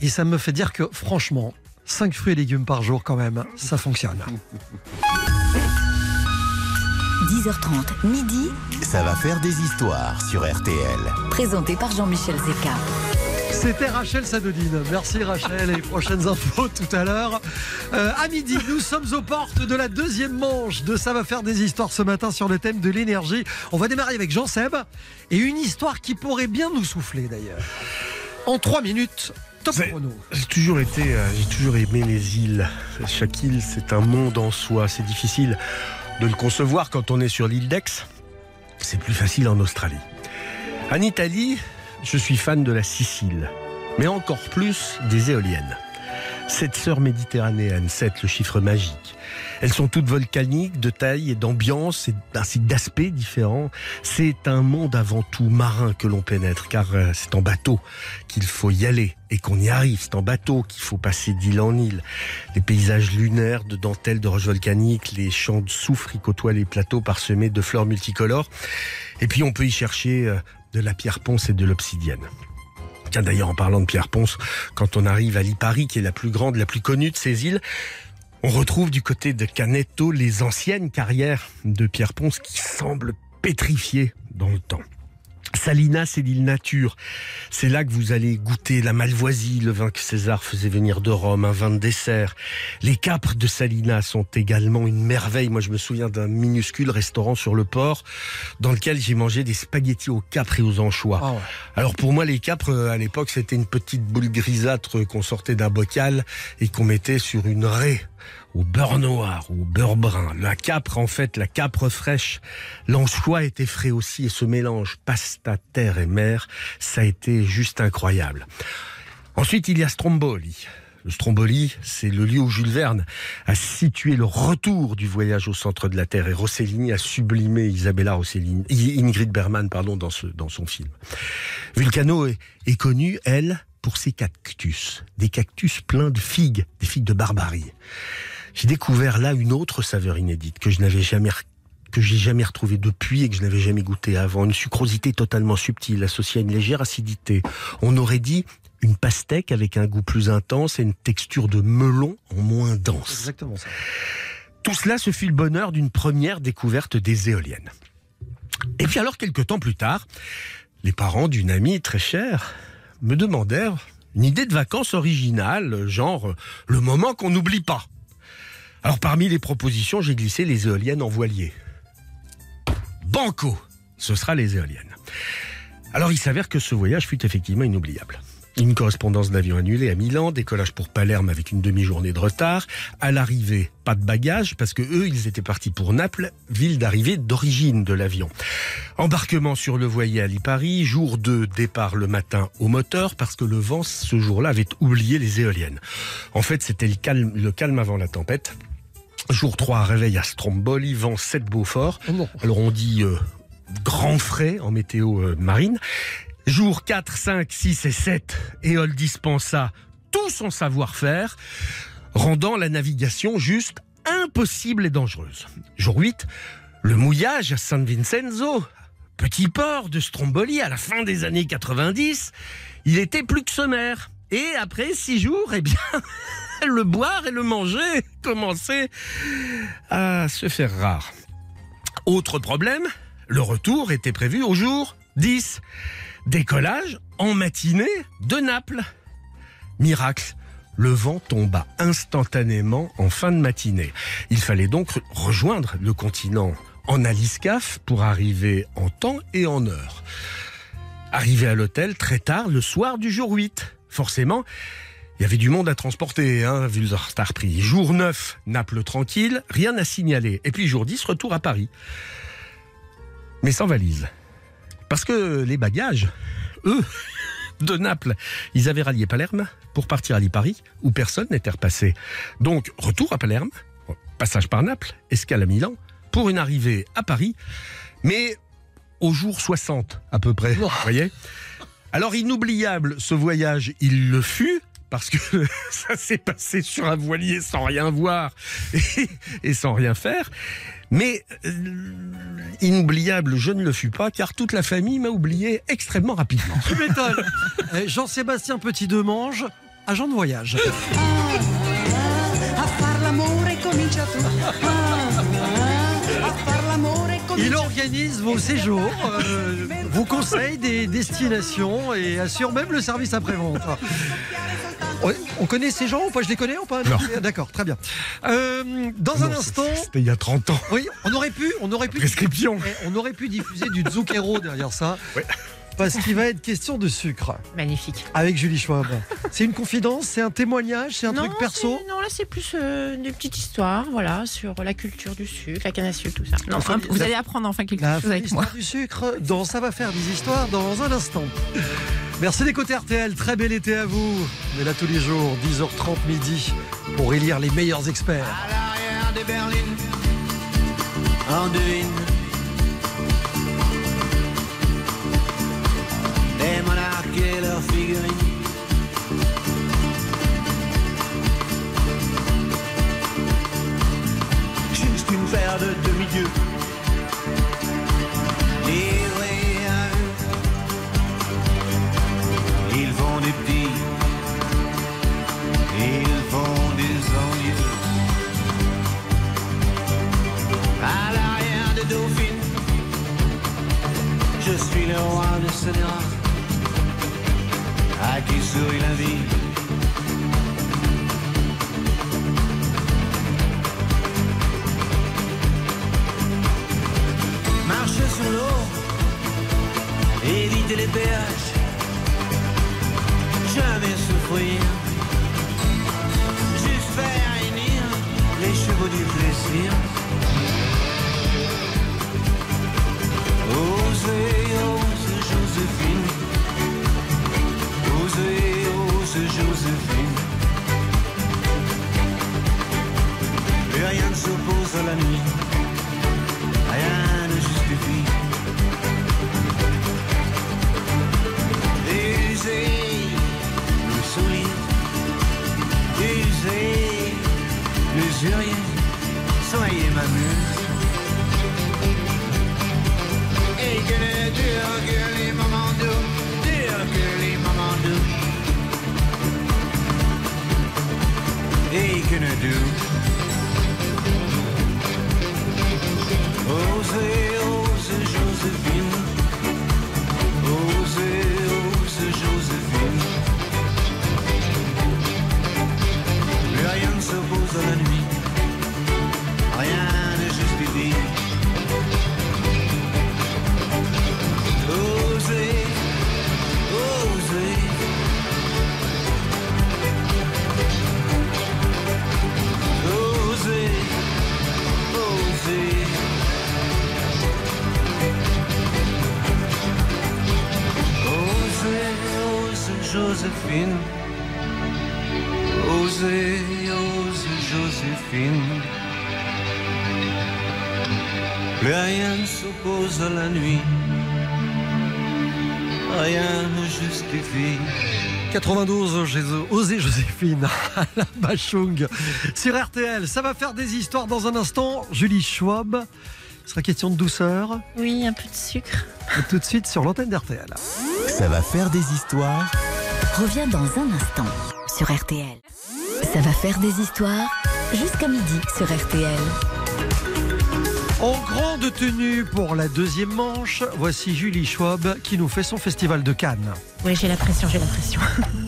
[SPEAKER 3] Et ça me fait dire que, franchement, 5 fruits et légumes par jour, quand même, ça fonctionne. [laughs]
[SPEAKER 2] 10h30, midi,
[SPEAKER 1] ça va faire des histoires sur RTL.
[SPEAKER 2] présenté par Jean-Michel Zeka.
[SPEAKER 3] C'était Rachel Sadodine. Merci Rachel et prochaines infos tout à l'heure. Euh, à midi, nous sommes aux portes de la deuxième manche de Ça va faire des histoires ce matin sur le thème de l'énergie. On va démarrer avec Jean Seb et une histoire qui pourrait bien nous souffler d'ailleurs. En trois minutes, top chrono.
[SPEAKER 5] J'ai toujours été, euh, j'ai toujours aimé les îles. Chaque île, c'est un monde en soi. C'est difficile de le concevoir quand on est sur l'île d'Aix. C'est plus facile en Australie. En Italie, je suis fan de la Sicile, mais encore plus des éoliennes. Cette sœur méditerranéenne, 7, le chiffre magique. Elles sont toutes volcaniques, de taille et d'ambiance, ainsi que d'aspects différents. C'est un monde avant tout marin que l'on pénètre, car euh, c'est en bateau qu'il faut y aller et qu'on y arrive. C'est en bateau qu'il faut passer d'île en île. Les paysages lunaires de dentelles de roches volcaniques, les champs de soufre y côtoient les plateaux parsemés de fleurs multicolores. Et puis on peut y chercher euh, de la pierre ponce et de l'obsidienne. D'ailleurs, en parlant de Pierre Ponce, quand on arrive à Lipari, qui est la plus grande, la plus connue de ces îles, on retrouve du côté de Canetto les anciennes carrières de Pierre Ponce qui semblent pétrifiées dans le temps. Salinas, c'est l'île nature. C'est là que vous allez goûter la malvoisie, le vin que César faisait venir de Rome, un vin de dessert. Les capres de Salinas sont également une merveille. Moi, je me souviens d'un minuscule restaurant sur le port dans lequel j'ai mangé des spaghettis aux capres et aux anchois.
[SPEAKER 3] Ah ouais.
[SPEAKER 5] Alors pour moi, les capres, euh, à l'époque, c'était une petite boule grisâtre qu'on sortait d'un bocal et qu'on mettait sur une raie au beurre noir au beurre brun. La capre, en fait, la capre fraîche. L'anchois était frais aussi et ce mélange pasta, terre et mer, ça a été juste incroyable. Ensuite, il y a Stromboli. Le Stromboli, c'est le lieu où Jules Verne a situé le retour du voyage au centre de la Terre et Rossellini a sublimé Isabella Rossellini, Ingrid Bergman, pardon, dans son film. Vulcano est, est connue, elle, pour ses cactus. Des cactus pleins de figues, des figues de barbarie. J'ai découvert là une autre saveur inédite que je n'avais jamais que j'ai jamais retrouvée depuis et que je n'avais jamais goûté avant. Une sucrosité totalement subtile associée à une légère acidité. On aurait dit une pastèque avec un goût plus intense et une texture de melon en moins dense.
[SPEAKER 3] Exactement ça.
[SPEAKER 5] Tout cela se fit le bonheur d'une première découverte des éoliennes. Et puis alors, quelques temps plus tard, les parents d'une amie très chère me demandèrent une idée de vacances originale, genre euh, le moment qu'on n'oublie pas. Alors parmi les propositions, j'ai glissé les éoliennes en voilier. Banco, ce sera les éoliennes. Alors il s'avère que ce voyage fut effectivement inoubliable. Une correspondance d'avion annulée à Milan, décollage pour Palerme avec une demi-journée de retard. À l'arrivée, pas de bagages parce que eux, ils étaient partis pour Naples, ville d'arrivée d'origine de l'avion. Embarquement sur le voilier à Lipari, jour 2, départ le matin au moteur parce que le vent ce jour-là avait oublié les éoliennes. En fait, c'était le calme, le calme avant la tempête. Jour 3, réveil à Stromboli, vent 7 Beaufort. Alors on dit euh, grand frais en météo euh, marine. Jour 4, 5, 6 et 7, Éole dispensa tout son savoir-faire, rendant la navigation juste impossible et dangereuse. Jour 8, le mouillage à San Vincenzo, petit port de Stromboli à la fin des années 90, il était plus que sommaire. Et après six jours, eh bien, [laughs] [laughs] le boire et le manger commençaient à se faire rare. Autre problème, le retour était prévu au jour 10. Décollage en matinée de Naples. Miracle, le vent tomba instantanément en fin de matinée. Il fallait donc rejoindre le continent en aliscaf pour arriver en temps et en heure. Arrivé à l'hôtel très tard le soir du jour 8. Forcément, il y avait du monde à transporter, hein, vu le retard pris. Jour 9, Naples tranquille, rien à signaler. Et puis jour 10, retour à Paris. Mais sans valise. Parce que les bagages, eux, [laughs] de Naples, ils avaient rallié Palerme pour partir à Lipari, où personne n'était repassé. Donc, retour à Palerme, passage par Naples, escale à Milan, pour une arrivée à Paris, mais au jour 60 à peu près, vous voyez Alors, inoubliable, ce voyage, il le fut, parce que [laughs] ça s'est passé sur un voilier sans rien voir [laughs] et, et sans rien faire. Mais euh, inoubliable, je ne le fus pas, car toute la famille m'a oublié extrêmement rapidement.
[SPEAKER 3] Tu m'étonnes. Eh, Jean-Sébastien Petit Demange, agent de voyage. Il organise vos séjours, euh, vous conseille des destinations et assure même le service après-vente. On connaît ces gens ou pas? Je les connais ou pas?
[SPEAKER 5] Non.
[SPEAKER 3] D'accord, très bien. Euh, dans un instant,
[SPEAKER 5] C'était il y a 30 ans.
[SPEAKER 3] oui, on aurait pu, on aurait pu,
[SPEAKER 5] Prescription.
[SPEAKER 3] On aurait pu diffuser du Zucchero derrière ça.
[SPEAKER 5] Ouais.
[SPEAKER 3] Parce qu'il va être question de sucre
[SPEAKER 6] Magnifique.
[SPEAKER 3] avec Julie Schwab. C'est une confidence, c'est un témoignage, c'est un
[SPEAKER 6] non,
[SPEAKER 3] truc perso.
[SPEAKER 6] Non, là, c'est plus euh, des petites histoires, voilà, sur la culture du sucre, la canne à sucre, tout ça. Non, enfin, vous
[SPEAKER 3] la-
[SPEAKER 6] allez apprendre enfin quelque
[SPEAKER 3] La
[SPEAKER 6] chose avec moi.
[SPEAKER 3] du sucre, dans Ça va faire des histoires dans un instant. Merci d'écouter RTL, très bel été à vous. On est là tous les jours, 10h30 midi, pour élire les meilleurs experts.
[SPEAKER 11] À l'arrière de Berlin, on devine et leurs figurines. Juste une paire de demi-dieux. Livrés à. Ils font des petits, ils font des envieux. À l'arrière de Dauphine, je suis le roi de ce à qui sourit la vie? Marcher sur l'eau, éviter les péages, jamais souffrir, juste faire réunir les chevaux du plaisir. Osez, ose Joséphine. Osez, ose Joséphine. Et rien ne s'oppose à la nuit. [laughs] la
[SPEAKER 3] Bachung, sur RTL. Ça va faire des histoires dans un instant. Julie Schwab, il sera question de douceur.
[SPEAKER 6] Oui, un peu de sucre.
[SPEAKER 3] Et tout de suite sur l'antenne d'RTL.
[SPEAKER 1] Ça va faire des histoires
[SPEAKER 2] Reviens dans un instant sur RTL. Ça va faire des histoires jusqu'à midi sur RTL.
[SPEAKER 3] En grande tenue pour la deuxième manche, voici Julie Schwab qui nous fait son festival de Cannes.
[SPEAKER 6] Oui, j'ai la pression, j'ai la pression. [laughs]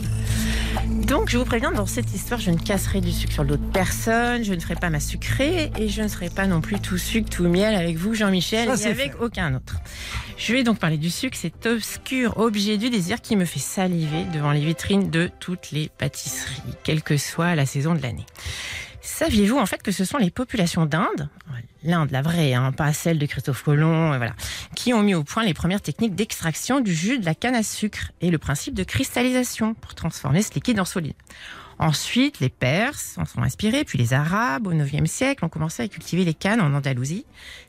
[SPEAKER 6] Donc, je vous préviens, dans cette histoire, je ne casserai du sucre sur le dos de personne, je ne ferai pas ma sucrée et je ne serai pas non plus tout sucre, tout miel avec vous, Jean-Michel, et avec
[SPEAKER 3] fait.
[SPEAKER 6] aucun autre. Je vais donc parler du sucre, cet obscur objet du désir qui me fait saliver devant les vitrines de toutes les pâtisseries, quelle que soit la saison de l'année. Saviez-vous en fait que ce sont les populations d'Inde, l'Inde la vraie, hein, pas celle de Christophe Colomb, voilà, qui ont mis au point les premières techniques d'extraction du jus de la canne à sucre et le principe de cristallisation pour transformer ce liquide en solide. Ensuite, les Perses en sont inspirés, puis les Arabes au IXe siècle ont commencé à cultiver les cannes en Andalousie,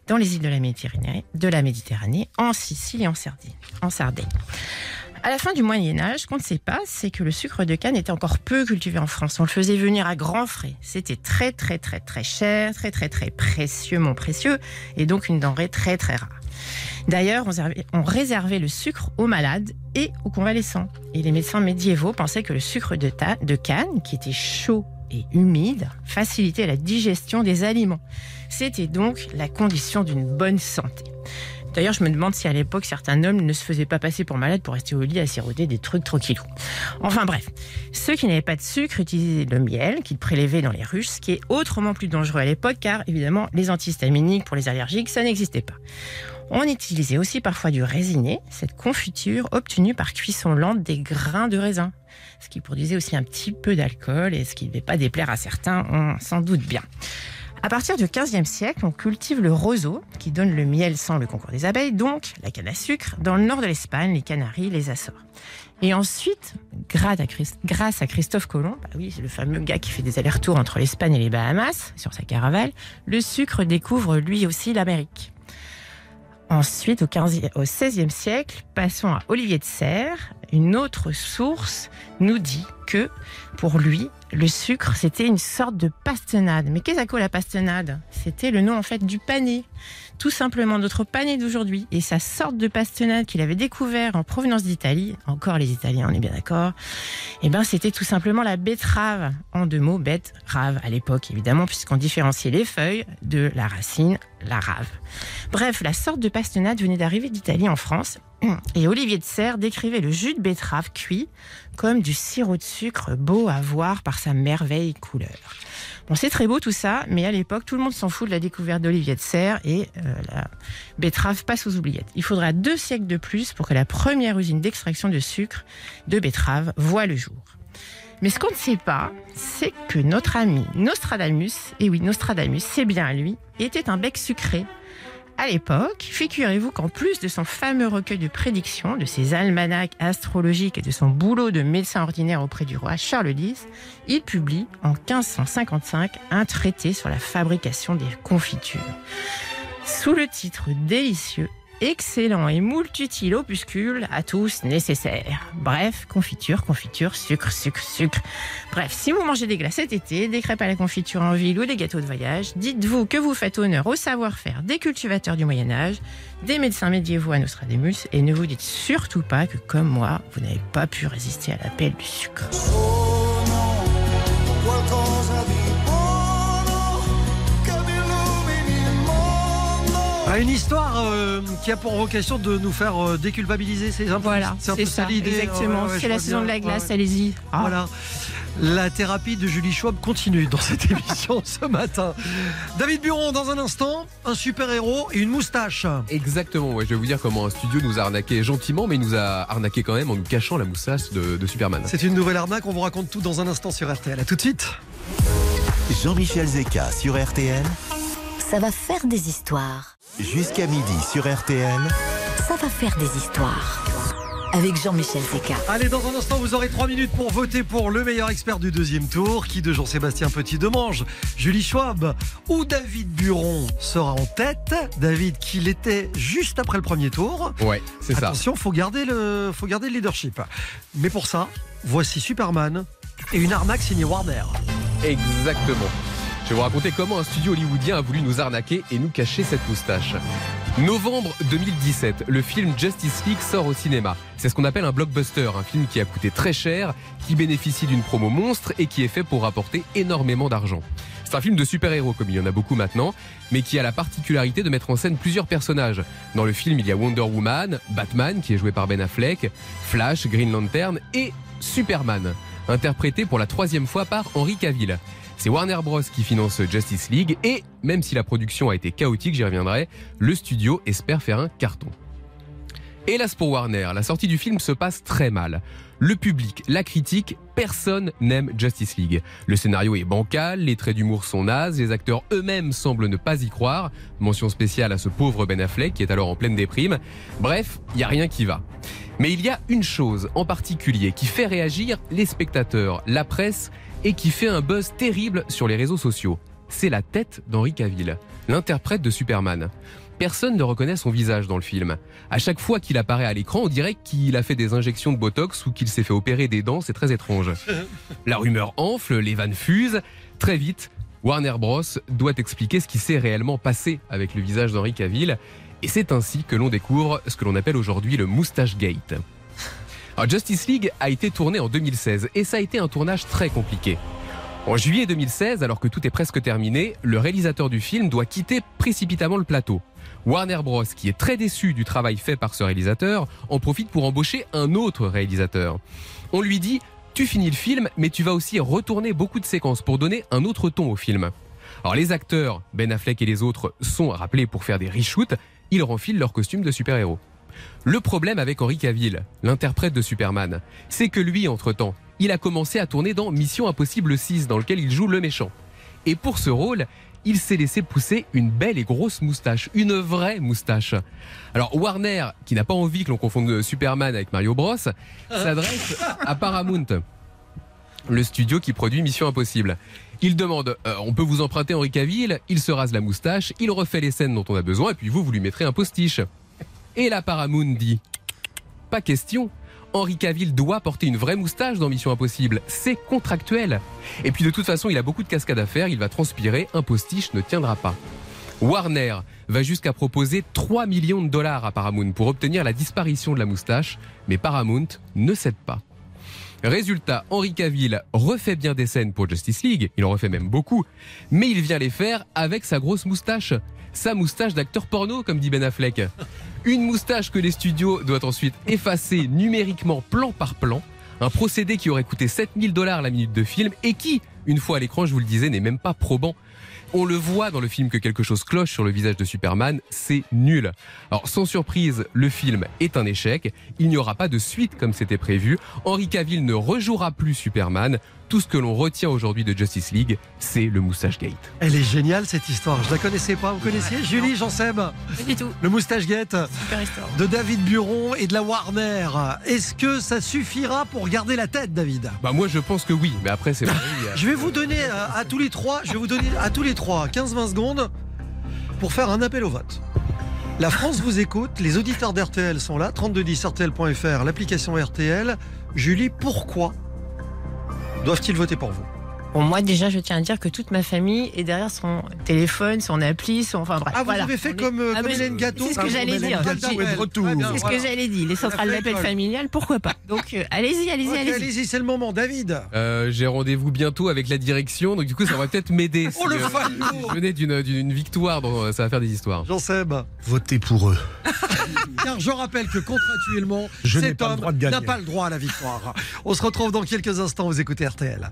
[SPEAKER 6] dans les îles de la Méditerranée, de la Méditerranée en Sicile et en. En Sardaigne. À la fin du Moyen Âge, ce qu'on ne sait pas, c'est que le sucre de canne était encore peu cultivé en France. On le faisait venir à grands frais. C'était très très très très cher, très très très précieux, mon précieux, et donc une denrée très très rare. D'ailleurs, on servait- on réservait le sucre aux malades et aux convalescents. Et les médecins médiévaux pensaient que le sucre de canne, qui était chaud et humide, facilitait la digestion des aliments. C'était donc la condition d'une bonne santé. D'ailleurs, je me demande si à l'époque, certains hommes ne se faisaient pas passer pour malades pour rester au lit à siroter des trucs tranquillou. Enfin bref, ceux qui n'avaient pas de sucre utilisaient le miel qu'ils prélevaient dans les ruches, ce qui est autrement plus dangereux à l'époque car évidemment les antihistaminiques pour les allergiques, ça n'existait pas. On utilisait aussi parfois du raisiné, cette confiture obtenue par cuisson lente des grains de raisin, ce qui produisait aussi un petit peu d'alcool et ce qui ne devait pas déplaire à certains, on s'en doute bien. À partir du 15e siècle, on cultive le roseau, qui donne le miel sans le concours des abeilles, donc la canne à sucre, dans le nord de l'Espagne, les Canaries, les Açores. Et ensuite, grâce à, Christophe Colomb, bah oui, c'est le fameux gars qui fait des allers-retours entre l'Espagne et les Bahamas, sur sa caravelle, le sucre découvre lui aussi l'Amérique. Ensuite, au, 15, au 16e siècle, passons à Olivier de Serres. Une autre source nous dit que, pour lui, le sucre, c'était une sorte de pastonnade. Mais qu'est-ce que la pastonnade? C'était le nom, en fait, du pané. Tout simplement notre pané d'aujourd'hui. Et sa sorte de pastonnade qu'il avait découvert en provenance d'Italie, encore les Italiens, on est bien d'accord, eh ben, c'était tout simplement la betterave. En deux mots, bête, rave, à l'époque, évidemment, puisqu'on différenciait les feuilles de la racine, la rave. Bref, la sorte de pastonnade venait d'arriver d'Italie en France. Et Olivier de Serres décrivait le jus de betterave cuit comme du sirop de sucre beau à voir par sa merveille couleur. Bon, c'est très beau tout ça, mais à l'époque, tout le monde s'en fout de la découverte d'Olivier de Serres et euh, la betterave passe aux oubliettes. Il faudra deux siècles de plus pour que la première usine d'extraction de sucre de betterave voie le jour. Mais ce qu'on ne sait pas, c'est que notre ami Nostradamus, et oui, Nostradamus, c'est bien lui, était un bec sucré. À l'époque, figurez-vous qu'en plus de son fameux recueil de prédictions, de ses almanachs astrologiques et de son boulot de médecin ordinaire auprès du roi Charles X, il publie en 1555 un traité sur la fabrication des confitures. Sous le titre délicieux excellent et moult utile opuscule à tous nécessaire. Bref, confiture, confiture, sucre, sucre, sucre. Bref, si vous mangez des glaces cet été, des crêpes à la confiture en ville ou des gâteaux de voyage, dites-vous que vous faites honneur au savoir-faire des cultivateurs du Moyen Âge, des médecins médiévaux à Nostradamus, et ne vous dites surtout pas que, comme moi, vous n'avez pas pu résister à l'appel du sucre.
[SPEAKER 11] di
[SPEAKER 3] une histoire euh, qui a pour vocation de nous faire euh, déculpabiliser, c'est un peu,
[SPEAKER 6] Voilà,
[SPEAKER 3] c'est un
[SPEAKER 6] c'est
[SPEAKER 3] peu ça
[SPEAKER 6] ça,
[SPEAKER 3] l'idée.
[SPEAKER 6] exactement.
[SPEAKER 3] Ouais, ouais,
[SPEAKER 6] c'est la saison
[SPEAKER 3] bien.
[SPEAKER 6] de la glace,
[SPEAKER 3] Ouais, ouais.
[SPEAKER 6] allez-y. Ah.
[SPEAKER 3] Voilà. La thérapie de Julie Schwab continue dans cette [laughs] émission ce matin. David Buron, dans un instant, un super-héros et une moustache.
[SPEAKER 4] Exactement, ouais, je vais vous dire comment un studio nous a arnaqué gentiment, mais il nous a arnaqué quand même en nous cachant la moustache de, de Superman.
[SPEAKER 3] C'est une nouvelle arnaque, on vous raconte tout dans un instant sur RTL. A tout de suite.
[SPEAKER 1] Jean-Michel Zeka sur RTL.
[SPEAKER 2] Ça va faire des histoires.
[SPEAKER 1] Jusqu'à midi sur RTL.
[SPEAKER 2] Ça va faire des histoires. Avec Jean-Michel Zeka.
[SPEAKER 3] Allez, dans un instant, vous aurez trois minutes pour voter pour le meilleur expert du deuxième tour. Qui de Jean-Sébastien Petit-Demange, Julie Schwab ou David Buron sera en tête. David, qui l'était juste après le premier tour.
[SPEAKER 4] Ouais, c'est ça.
[SPEAKER 3] Attention, faut garder le, faut garder le leadership. Mais pour ça, voici Superman et une arnaque signée Warner.
[SPEAKER 4] Exactement. Je vais vous raconter comment un studio hollywoodien a voulu nous arnaquer et nous cacher cette moustache. Novembre 2017, le film Justice League sort au cinéma. C'est ce qu'on appelle un blockbuster, un film qui a coûté très cher, qui bénéficie d'une promo monstre et qui est fait pour rapporter énormément d'argent. C'est un film de super-héros comme il y en a beaucoup maintenant, mais qui a la particularité de mettre en scène plusieurs personnages. Dans le film, il y a Wonder Woman, Batman qui est joué par Ben Affleck, Flash, Green Lantern et Superman, interprété pour la troisième fois par Henry Cavill. C'est Warner Bros qui finance Justice League et, même si la production a été chaotique, j'y reviendrai, le studio espère faire un carton. Hélas pour Warner, la sortie du film se passe très mal. Le public, la critique, personne n'aime Justice League. Le scénario est bancal, les traits d'humour sont nazes, les acteurs eux-mêmes semblent ne pas y croire. Mention spéciale à ce pauvre Ben Affleck qui est alors en pleine déprime. Bref, il y a rien qui va. Mais il y a une chose en particulier qui fait réagir les spectateurs, la presse et qui fait un buzz terrible sur les réseaux sociaux. C'est la tête d'Henry Cavill, l'interprète de Superman. Personne ne reconnaît son visage dans le film. À chaque fois qu'il apparaît à l'écran, on dirait qu'il a fait des injections de Botox ou qu'il s'est fait opérer des dents, c'est très étrange. La rumeur enfle, les vannes fusent. Très vite, Warner Bros. doit expliquer ce qui s'est réellement passé avec le visage d'Henry Cavill. Et c'est ainsi que l'on découvre ce que l'on appelle aujourd'hui le Moustache Gate. Alors, Justice League a été tourné en 2016 et ça a été un tournage très compliqué. En juillet 2016, alors que tout est presque terminé, le réalisateur du film doit quitter précipitamment le plateau. Warner Bros, qui est très déçu du travail fait par ce réalisateur, en profite pour embaucher un autre réalisateur. On lui dit Tu finis le film, mais tu vas aussi retourner beaucoup de séquences pour donner un autre ton au film. Alors les acteurs, Ben Affleck et les autres, sont rappelés pour faire des reshoots, ils renfilent leur costume de super-héros. Le problème avec Henry Cavill, l'interprète de Superman, c'est que lui, entre-temps, il a commencé à tourner dans Mission Impossible 6, dans lequel il joue le méchant. Et pour ce rôle, il s'est laissé pousser une belle et grosse moustache, une vraie moustache. Alors Warner, qui n'a pas envie que l'on confonde Superman avec Mario Bros, s'adresse à Paramount, le studio qui produit Mission Impossible. Il demande, euh, on peut vous emprunter Henri Cavill, il se rase la moustache, il refait les scènes dont on a besoin, et puis vous, vous lui mettrez un postiche. Et la Paramount dit, pas question. Henri Cavill doit porter une vraie moustache dans Mission Impossible. C'est contractuel. Et puis de toute façon, il a beaucoup de cascades à faire, il va transpirer, un postiche ne tiendra pas. Warner va jusqu'à proposer 3 millions de dollars à Paramount pour obtenir la disparition de la moustache, mais Paramount ne cède pas. Résultat, Henri Cavill refait bien des scènes pour Justice League, il en refait même beaucoup, mais il vient les faire avec sa grosse moustache. Sa moustache d'acteur porno, comme dit Ben Affleck. Une moustache que les studios doivent ensuite effacer numériquement plan par plan. Un procédé qui aurait coûté 7000 dollars la minute de film et qui, une fois à l'écran, je vous le disais, n'est même pas probant. On le voit dans le film que quelque chose cloche sur le visage de Superman, c'est nul. Alors sans surprise, le film est un échec, il n'y aura pas de suite comme c'était prévu, Henry Cavill ne rejouera plus Superman, tout ce que l'on retient aujourd'hui de Justice League, c'est le Moustache Gate.
[SPEAKER 12] Elle est géniale cette histoire. Je la connaissais pas. Vous connaissiez Julie, Jean-Seb
[SPEAKER 6] Pas du tout.
[SPEAKER 12] Le Moustache Gate
[SPEAKER 6] Super histoire.
[SPEAKER 12] de David Buron et de la Warner. Est-ce que ça suffira pour garder la tête, David?
[SPEAKER 4] Bah moi je pense que oui, mais après c'est euh,
[SPEAKER 12] Je vais vous donner à, à tous les trois, je vais vous donner à tous les trois 15-20 secondes pour faire un appel au vote. La France vous écoute, les auditeurs d'RTL sont là, 3210 RTL.fr, l'application RTL. Julie, pourquoi doivent-ils voter pour vous?
[SPEAKER 6] Bon, moi déjà, je tiens à dire que toute ma famille est derrière son téléphone, son appli, son. Enfin bref.
[SPEAKER 12] Ah, vous
[SPEAKER 6] voilà.
[SPEAKER 12] avez fait comme, euh,
[SPEAKER 6] Ah,
[SPEAKER 12] comme Hélène Gâteau
[SPEAKER 6] C'est ce que j'allais dire. C'est ce que j'allais dire. Les centrales d'appel familiales, pourquoi pas? Donc euh, allez-y, allez-y, allez-y.
[SPEAKER 12] Allez-y, c'est le moment. David
[SPEAKER 4] Euh, J'ai rendez-vous bientôt avec la direction, donc du coup ça va peut-être m'aider. [laughs]
[SPEAKER 12] Oh, le
[SPEAKER 4] euh,
[SPEAKER 12] fallot
[SPEAKER 4] je venais d'une d'une victoire, euh, ça va faire des histoires.
[SPEAKER 12] Jean-Seb
[SPEAKER 5] Votez pour eux. [laughs]
[SPEAKER 12] Car je rappelle que contractuellement,
[SPEAKER 5] Je
[SPEAKER 12] cet homme n'a pas le droit à la victoire. On se retrouve dans quelques instants. Vous écoutez RTL.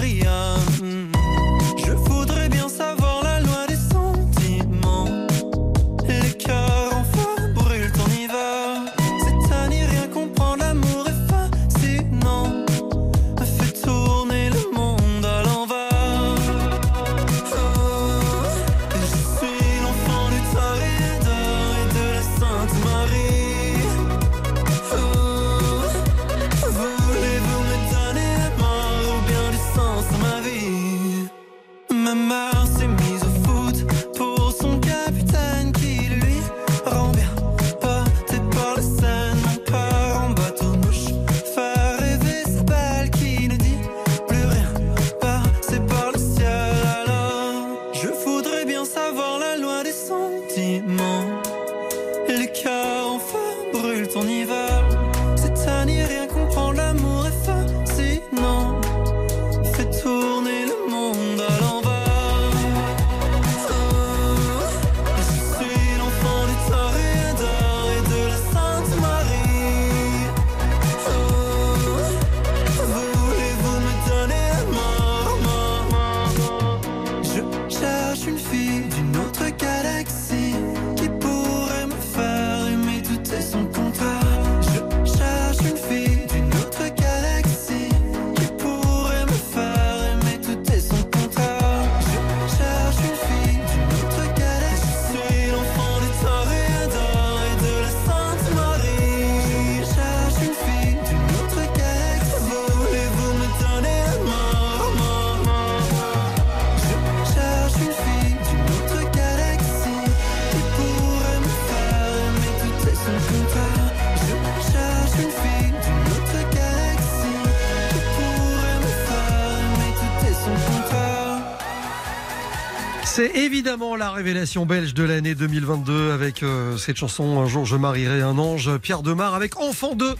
[SPEAKER 12] évidemment la révélation belge de l'année 2022 avec euh, cette chanson Un jour je marierai un ange, Pierre Demar avec Enfant 2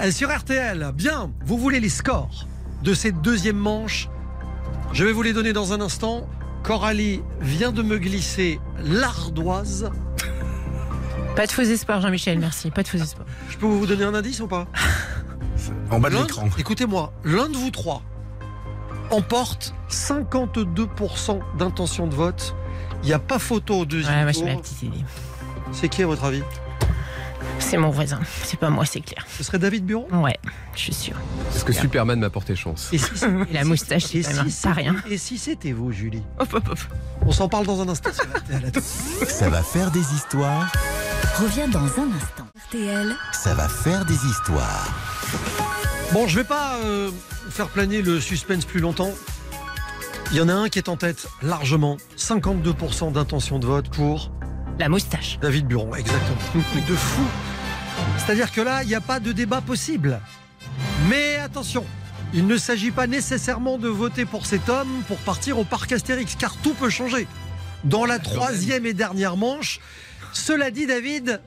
[SPEAKER 12] euh, sur RTL. Bien, vous voulez les scores de cette deuxième manche? Je vais vous les donner dans un instant. Coralie vient de me glisser l'ardoise.
[SPEAKER 6] Pas de faux espoirs, Jean-Michel, merci. Pas de faux espoirs.
[SPEAKER 3] Je peux vous donner un indice ou pas?
[SPEAKER 5] En bas de l'écran.
[SPEAKER 3] Écoutez-moi, l'un de vous trois emporte 52% d'intention de vote. Il n'y a pas photo au deuxième
[SPEAKER 6] Ouais, moi,
[SPEAKER 3] tour.
[SPEAKER 6] ma petite idée.
[SPEAKER 3] C'est qui à votre avis
[SPEAKER 6] C'est mon voisin. C'est pas moi, c'est clair.
[SPEAKER 3] Ce serait David Buron
[SPEAKER 6] Ouais, je suis sûre.
[SPEAKER 4] Est-ce que Superman m'a porté chance
[SPEAKER 3] Et si, [laughs]
[SPEAKER 6] Et la moustache, c'est
[SPEAKER 3] si
[SPEAKER 6] pas rien.
[SPEAKER 3] Et si c'était vous, Julie
[SPEAKER 6] Hop, hop, hop.
[SPEAKER 3] On s'en parle dans un instant.
[SPEAKER 1] Ça va faire des histoires.
[SPEAKER 2] Revient dans un instant. RTL,
[SPEAKER 1] Ça va faire des histoires.
[SPEAKER 3] Bon, je vais pas euh, faire planer le suspense plus longtemps. Il y en a un qui est en tête largement. 52% d'intention de vote pour
[SPEAKER 6] La moustache.
[SPEAKER 3] David Buron, exactement. De fou. C'est-à-dire que là, il n'y a pas de débat possible. Mais attention, il ne s'agit pas nécessairement de voter pour cet homme pour partir au parc Astérix, car tout peut changer. Dans la troisième et dernière manche, cela dit, David,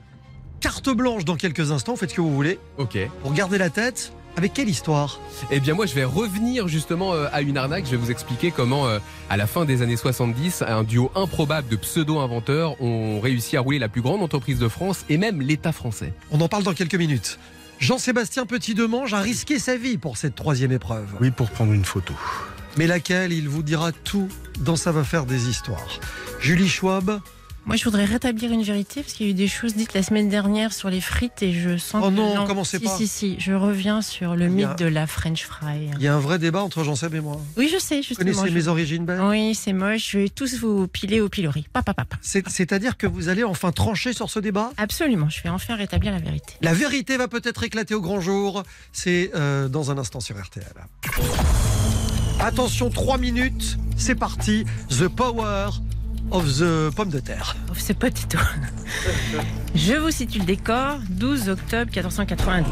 [SPEAKER 3] carte blanche dans quelques instants, faites ce que vous voulez,
[SPEAKER 4] Ok.
[SPEAKER 3] pour garder la tête. Avec quelle histoire?
[SPEAKER 4] Eh bien moi je vais revenir justement euh, à une arnaque, je vais vous expliquer comment euh, à la fin des années 70, un duo improbable de pseudo-inventeurs ont réussi à rouler la plus grande entreprise de France et même l'État français.
[SPEAKER 3] On en parle dans quelques minutes. Jean-Sébastien Petit-Demange a risqué sa vie pour cette troisième épreuve.
[SPEAKER 5] Oui, pour prendre une photo.
[SPEAKER 3] Mais laquelle il vous dira tout dans Ça va faire des histoires. Julie Schwab,
[SPEAKER 6] Moi, je voudrais rétablir une vérité parce qu'il y a eu des choses dites la semaine dernière sur les frites et je sens
[SPEAKER 3] Oh
[SPEAKER 6] que
[SPEAKER 3] non, commencez
[SPEAKER 6] si,
[SPEAKER 3] pas.
[SPEAKER 6] Si, si, je reviens sur le
[SPEAKER 3] a-
[SPEAKER 6] mythe de la French fry.
[SPEAKER 3] il y a un vrai débat entre Jean-Seb et moi.
[SPEAKER 6] Oui, je sais,
[SPEAKER 3] Vous
[SPEAKER 6] justement.
[SPEAKER 3] connaissez
[SPEAKER 6] je-
[SPEAKER 3] mes origines belges
[SPEAKER 6] Oui, c'est moche. Je vais tous vous piler au pilori. Papa, papa.
[SPEAKER 3] C'est- C'est-à-dire que vous allez enfin trancher sur ce débat?
[SPEAKER 6] Absolument, je vais enfin rétablir la vérité.
[SPEAKER 3] La vérité va peut-être éclater au grand jour. C'est euh, dans un instant sur RTL. Attention, 3 minutes, c'est parti. The power of the pomme de terre.
[SPEAKER 6] C'est pas Tito. Je vous situe le décor, 12 octobre 1492.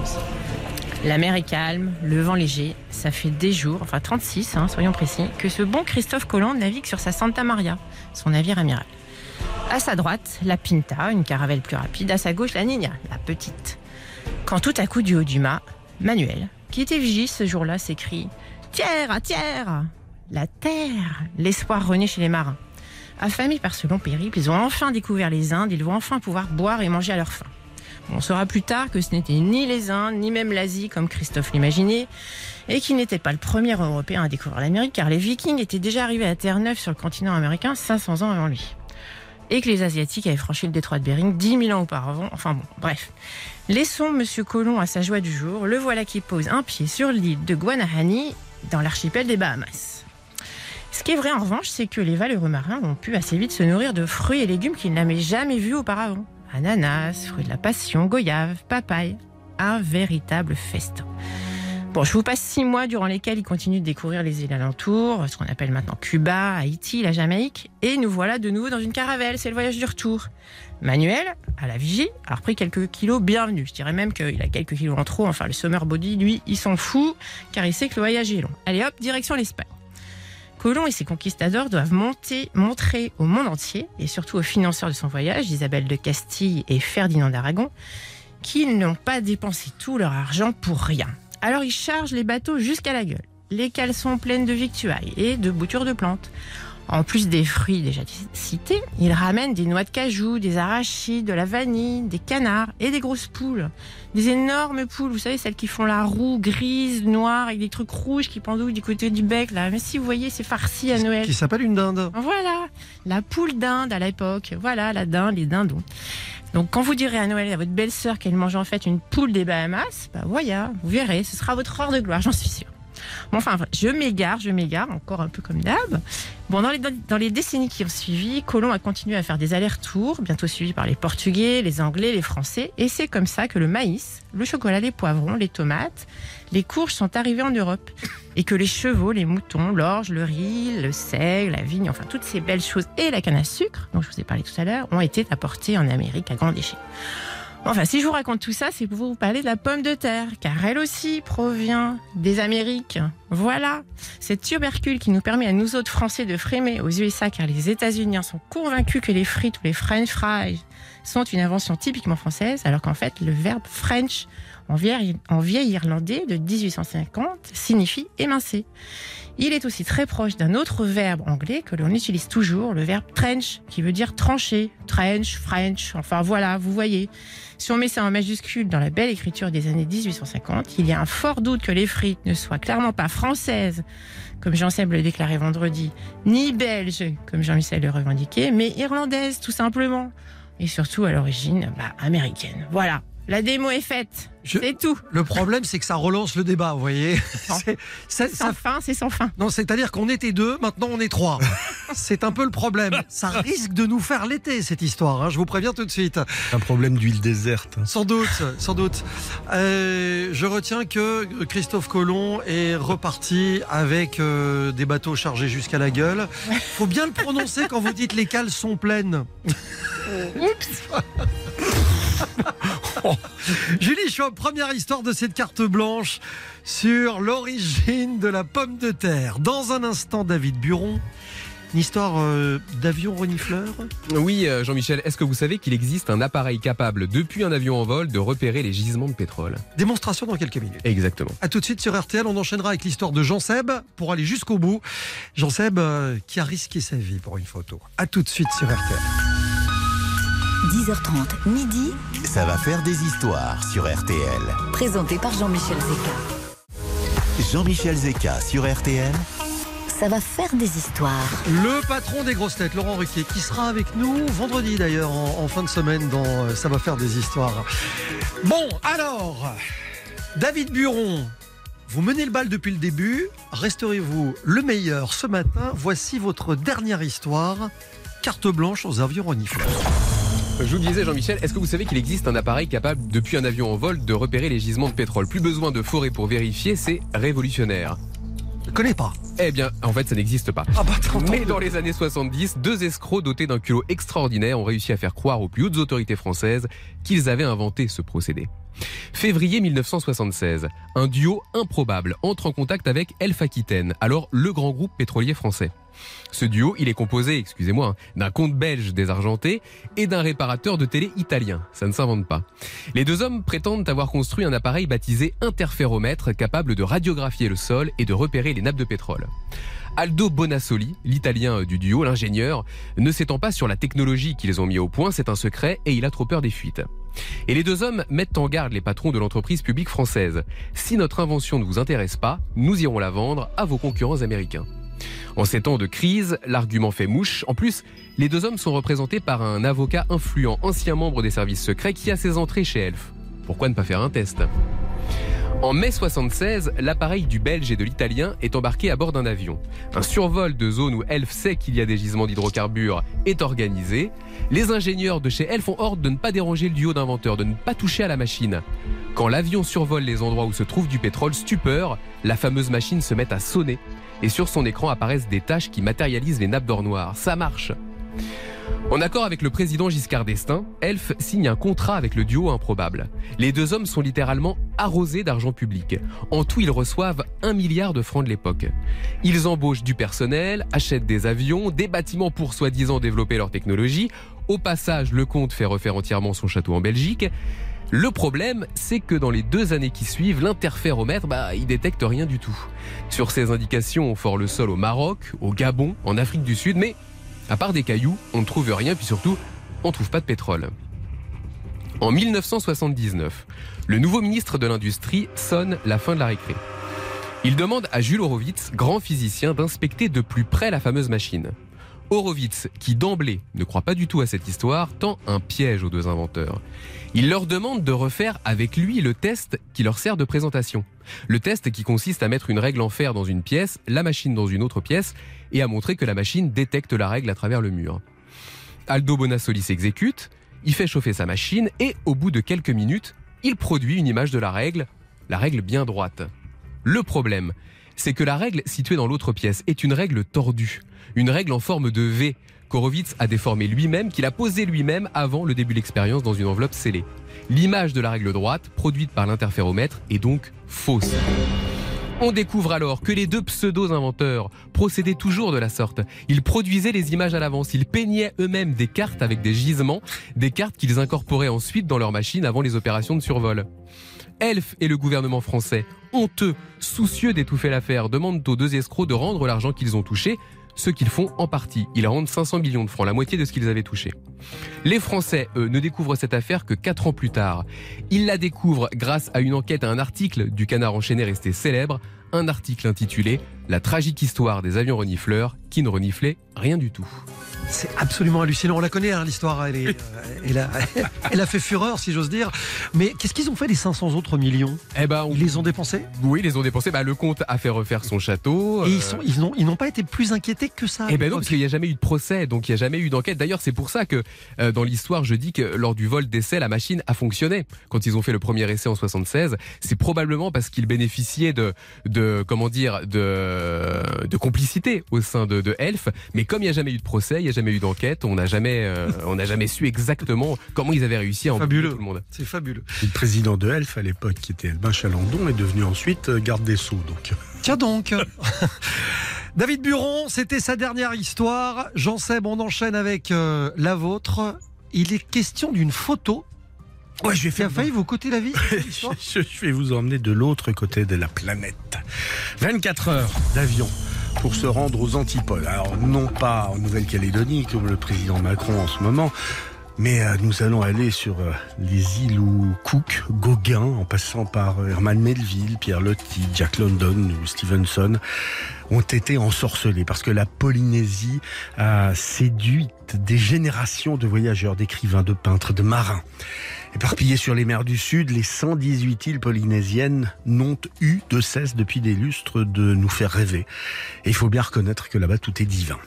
[SPEAKER 6] La mer est calme, le vent léger. Ça fait des jours, enfin 36, hein, soyons précis, que ce bon Christophe Colomb navigue sur sa Santa Maria, son navire amiral. À sa droite, la Pinta, une caravelle plus rapide. À sa gauche, la Nina, la petite. Quand tout à coup, du haut du mât, Manuel, qui était vigie ce jour-là, s'écrie Terre, terre La terre L'espoir renaît chez les marins. Affamés par ce long périple, ils ont enfin découvert les Indes, ils vont enfin pouvoir boire et manger à leur faim. On saura plus tard que ce n'était ni les Indes, ni même l'Asie, comme Christophe l'imaginait, et qu'il n'était pas le premier Européen à découvrir l'Amérique, car les Vikings étaient déjà arrivés à Terre-Neuve sur le continent américain 500 ans avant lui. Et que les Asiatiques avaient franchi le détroit de Bering 10 000 ans auparavant. Enfin bon, bref. Laissons Monsieur Colomb à sa joie du jour. Le voilà qui pose un pied sur l'île de Guanahani, dans l'archipel des Bahamas. Ce qui est vrai en revanche, c'est que les valeureux marins ont pu assez vite se nourrir de fruits et légumes qu'ils n'avaient jamais vus auparavant. Ananas, fruits de la passion, goyave, papaye. Un véritable festin. Bon, je vous passe six mois durant lesquels ils continuent de découvrir les îles alentours, ce qu'on appelle maintenant Cuba, Haïti, la Jamaïque, et nous voilà de nouveau dans une caravelle, c'est le voyage du retour. Manuel, à la vigie, a repris quelques kilos bienvenus. Je dirais même qu'il a quelques kilos en trop, enfin le summer body, lui, il s'en fout, car il sait que le voyage est long. Allez hop, direction l'Espagne. Colomb et ses conquistadors doivent montrer au monde entier, et surtout aux financeurs de son voyage, Isabelle de Castille et Ferdinand d'Aragon, qu'ils n'ont pas dépensé tout leur argent pour rien. Alors ils chargent les bateaux jusqu'à la gueule, les caleçons pleines de victuailles et de boutures de plantes. En plus des fruits déjà cités, ils ramènent des noix de cajou, des arachides, de la vanille, des canards et des grosses poules. Des énormes poules, vous savez, celles qui font la roue grise, noire, avec des trucs rouges qui pendouillent du côté du bec, là. Mais si vous voyez, c'est farci à Noël.
[SPEAKER 3] Qui s'appelle une dinde.
[SPEAKER 6] Voilà, la poule d'Inde à l'époque. Voilà, la dinde, les dindons. Donc, quand vous direz à Noël à votre belle-sœur qu'elle mange en fait une poule des Bahamas, bah voilà, vous verrez, ce sera votre heure de gloire, j'en suis sûre. Bon, enfin, je m'égare, je m'égare, encore un peu comme d'hab. Bon, dans les, dans les décennies qui ont suivi, Colomb a continué à faire des allers-retours, bientôt suivi par les Portugais, les Anglais, les Français. Et c'est comme ça que le maïs, le chocolat, les poivrons, les tomates, les courges sont arrivés en Europe. Et que les chevaux, les moutons, l'orge, le riz, le seigle, la vigne, enfin toutes ces belles choses, et la canne à sucre, dont je vous ai parlé tout à l'heure, ont été apportées en Amérique à grande échelle. Enfin, si je vous raconte tout ça, c'est pour vous parler de la pomme de terre, car elle aussi provient des Amériques. Voilà, cette tubercule qui nous permet à nous autres Français de frimer aux USA car les États-Unis sont convaincus que les frites ou les French fries sont une invention typiquement française, alors qu'en fait le verbe French en vieil, en vieil irlandais de 1850 signifie émincer. Il est aussi très proche d'un autre verbe anglais que l'on utilise toujours, le verbe trench, qui veut dire trancher, trench, French, enfin voilà, vous voyez. Si on met ça en majuscule dans la belle écriture des années 1850, il y a un fort doute que les frites ne soient clairement pas françaises, comme Jean-Seb le déclarait vendredi, ni belges, comme Jean-Michel le revendiquait, mais irlandaises, tout simplement. Et surtout, à l'origine, bah, américaine. Voilà. La démo est faite. C'est tout.
[SPEAKER 3] Le problème, c'est que ça relance le débat, vous voyez. [laughs] C'est-
[SPEAKER 6] Sans
[SPEAKER 3] ça-
[SPEAKER 6] fin, c'est sans fin.
[SPEAKER 3] Non, c'est-à-dire qu'on était deux, maintenant on est trois. [laughs] C'est un peu le problème. Ça risque de nous faire l'été, cette histoire. hein, je vous préviens tout de suite.
[SPEAKER 5] Un problème d'huile déserte.
[SPEAKER 3] Sans doute, sans doute. Euh, je retiens que Christophe Colomb est reparti avec euh, des bateaux chargés jusqu'à la gueule. Faut bien le prononcer quand vous dites les cales sont pleines. [laughs] [laughs] Julie Chauve, première histoire de cette carte blanche sur l'origine de la pomme de terre. Dans un instant, David Buron. Une histoire euh, d'avion renifleur
[SPEAKER 4] Oui, euh, Jean-Michel, est-ce que vous savez qu'il existe un appareil capable, depuis un avion en vol, de repérer les gisements de pétrole?
[SPEAKER 3] Démonstration dans quelques minutes.
[SPEAKER 4] Exactement.
[SPEAKER 3] A tout de suite sur RTL, on enchaînera avec l'histoire de Jean Seb pour aller jusqu'au bout. Jean Seb euh, qui a risqué sa vie pour une photo. A tout de suite sur RTL.
[SPEAKER 2] 10h30, midi,
[SPEAKER 1] Ça va faire des histoires sur RTL.
[SPEAKER 2] présenté par Jean-Michel Zeka.
[SPEAKER 1] Jean-Michel Zeka sur RTL.
[SPEAKER 2] Ça va faire des histoires.
[SPEAKER 3] Le patron des grosses têtes, Laurent Ruquier, qui sera avec nous vendredi d'ailleurs en, en fin de semaine dans euh, Ça va faire des histoires. Bon, alors, David Buron, vous menez le bal depuis le début. Resterez-vous le meilleur ce matin? Voici votre dernière histoire. Carte blanche aux avions renifleurs.
[SPEAKER 4] Je vous disais, Jean-Michel, est-ce que vous savez qu'il existe un appareil capable, depuis un avion en vol, de repérer les gisements de pétrole? Plus besoin de forêt pour vérifier, c'est révolutionnaire.
[SPEAKER 3] Je connais pas.
[SPEAKER 4] Eh bien, en fait, ça n'existe pas.
[SPEAKER 3] Ah bah,
[SPEAKER 4] Mais dans les années 70, deux escrocs dotés d'un culot extraordinaire ont réussi à faire croire aux plus hautes autorités françaises qu'ils avaient inventé ce procédé. Février 1976, un duo improbable entre en contact avec Elf Aquitaine, alors le grand groupe pétrolier français. Ce duo, il est composé, excusez-moi, hein, d'un comte belge désargenté et d'un réparateur de télé italien. Ça ne s'invente pas. Les deux hommes prétendent avoir construit un appareil baptisé interféromètre capable de radiographier le sol et de repérer les nappes de pétrole. Aldo Bonassoli, l'italien du duo, l'ingénieur, ne s'étend pas sur la technologie qu'ils ont mis au point, c'est un secret et il a trop peur des fuites. Et les deux hommes mettent en garde les patrons de l'entreprise publique française. Si notre invention ne vous intéresse pas, nous irons la vendre à vos concurrents américains. En ces temps de crise, l'argument fait mouche. En plus, les deux hommes sont représentés par un avocat influent, ancien membre des services secrets, qui a ses entrées chez Elf. Pourquoi ne pas faire un test? En mai 76, l'appareil du Belge et de l'Italien est embarqué à bord d'un avion. Un survol de zone où Elf sait qu'il y a des gisements d'hydrocarbures est organisé. Les ingénieurs de chez Elf ont ordre de ne pas déranger le duo d'inventeurs, de ne pas toucher à la machine. Quand l'avion survole les endroits où se trouve du pétrole, stupeur, la fameuse machine se met à sonner et sur son écran apparaissent des taches qui matérialisent les nappes d'or noir. Ça marche. En accord avec le président Giscard d'Estaing, Elf signe un contrat avec le duo improbable. Les deux hommes sont littéralement arrosés d'argent public. En tout, ils reçoivent un milliard de francs de l'époque. Ils embauchent du personnel, achètent des avions, des bâtiments pour soi-disant développer leur technologie. Au passage, le comte fait refaire entièrement son château en Belgique. Le problème, c'est que dans les deux années qui suivent, l'interféromètre, bah, il détecte rien du tout. Sur ces indications, on fore le sol au Maroc, au Gabon, en Afrique du Sud, mais à part des cailloux, on ne trouve rien, puis surtout, on ne trouve pas de pétrole. En 1979, le nouveau ministre de l'Industrie sonne la fin de la récré. Il demande à Jules Horowitz, grand physicien, d'inspecter de plus près la fameuse machine. Horowitz, qui d'emblée ne croit pas du tout à cette histoire, tend un piège aux deux inventeurs. Il leur demande de refaire avec lui le test qui leur sert de présentation. Le test qui consiste à mettre une règle en fer dans une pièce, la machine dans une autre pièce, et à montrer que la machine détecte la règle à travers le mur. Aldo Bonassoli s'exécute, il fait chauffer sa machine, et au bout de quelques minutes, il produit une image de la règle, la règle bien droite. Le problème, c'est que la règle située dans l'autre pièce est une règle tordue, une règle en forme de V qu'Horowitz a déformée lui-même, qu'il a posée lui-même avant le début de l'expérience dans une enveloppe scellée. L'image de la règle droite, produite par l'interféromètre, est donc fausse. On découvre alors que les deux pseudo-inventeurs procédaient toujours de la sorte. Ils produisaient les images à l'avance, ils peignaient eux-mêmes des cartes avec des gisements, des cartes qu'ils incorporaient ensuite dans leur machine avant les opérations de survol. Elf et le gouvernement français, honteux, soucieux d'étouffer l'affaire, demandent aux deux escrocs de rendre l'argent qu'ils ont touché, ce qu'ils font en partie. Ils rendent 500 millions de francs, la moitié de ce qu'ils avaient touché. Les Français, eux, ne découvrent cette affaire que 4 ans plus tard. Ils la découvrent grâce à une enquête, à un article du Canard enchaîné resté célèbre, un article intitulé La tragique histoire des avions renifleurs qui ne reniflaient rien du tout.
[SPEAKER 3] C'est absolument hallucinant. On la connaît, hein, l'histoire. Elle, est, euh, elle, a, [laughs] elle a fait fureur, si j'ose dire. Mais qu'est-ce qu'ils ont fait des 500 autres millions?
[SPEAKER 4] Eh ben, on-
[SPEAKER 3] Ils les ont dépensés?
[SPEAKER 4] Oui, ils les ont dépensés. Bah, le comte a fait refaire son château.
[SPEAKER 3] Et
[SPEAKER 4] euh,
[SPEAKER 3] ils sont- ils n'ont ils n'ont pas été plus inquiétés que ça.
[SPEAKER 4] Eh ben non, parce qu'il n'y a jamais eu de procès, donc il n'y a jamais eu d'enquête. D'ailleurs, c'est pour ça que euh, dans l'histoire, je dis que lors du vol d'essai, la machine a fonctionné. Quand ils ont fait le premier essai en 76, c'est probablement parce qu'ils bénéficiaient de, de comment dire, de, de complicité au sein de, de Elf. Mais comme il n'y a jamais eu de procès, il n'y a jamais eu d'enquête, on n'a jamais, euh, on n'a jamais su exactement comment ils avaient réussi à
[SPEAKER 3] Fabuleux.
[SPEAKER 4] tout le monde.
[SPEAKER 3] C'est fabuleux.
[SPEAKER 5] Le président de Elf à l'époque, qui était Albin Chalandon, est devenu ensuite euh, garde des Sceaux. Donc,
[SPEAKER 3] Tiens donc. [laughs] David Buron, c'était sa dernière histoire. Jean Seb, on enchaîne avec euh, la vôtre. Il est question d'une photo
[SPEAKER 5] ouais, je vais
[SPEAKER 3] a failli vous coûter la vie. [laughs]
[SPEAKER 5] je- je vais vous emmener de l'autre côté de la planète. 24 heures d'avion pour se rendre aux antipodes. Alors non pas en Nouvelle-Calédonie comme le président Macron en ce moment, mais euh, nous allons aller sur euh, les îles où Cook, Gauguin, en passant par euh, Herman Melville, Pierre Loti, Jack London ou Stevenson, ont été ensorcelés parce que la Polynésie a séduit des générations de voyageurs, d'écrivains, de peintres, de marins. Éparpillées sur les mers du Sud, les 118 îles polynésiennes n'ont eu de cesse depuis des lustres de nous faire rêver. Et il faut bien reconnaître que là-bas tout est divin.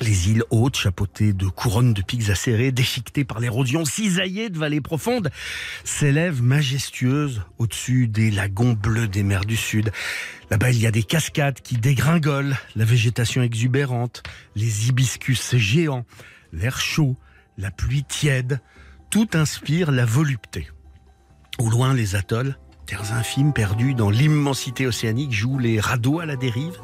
[SPEAKER 5] Les îles hautes, chapeautées de couronnes de pics acérés, déchiquetées par l'érosion, cisaillées de vallées profondes, s'élèvent majestueuses au-dessus des lagons bleus des mers du Sud. Là-bas, il y a des cascades qui dégringolent, la végétation exubérante, les hibiscus géants, l'air chaud, la pluie tiède, tout inspire la volupté. Au loin, les atolls, terres infimes perdues dans l'immensité océanique, jouent les radeaux à la dérive.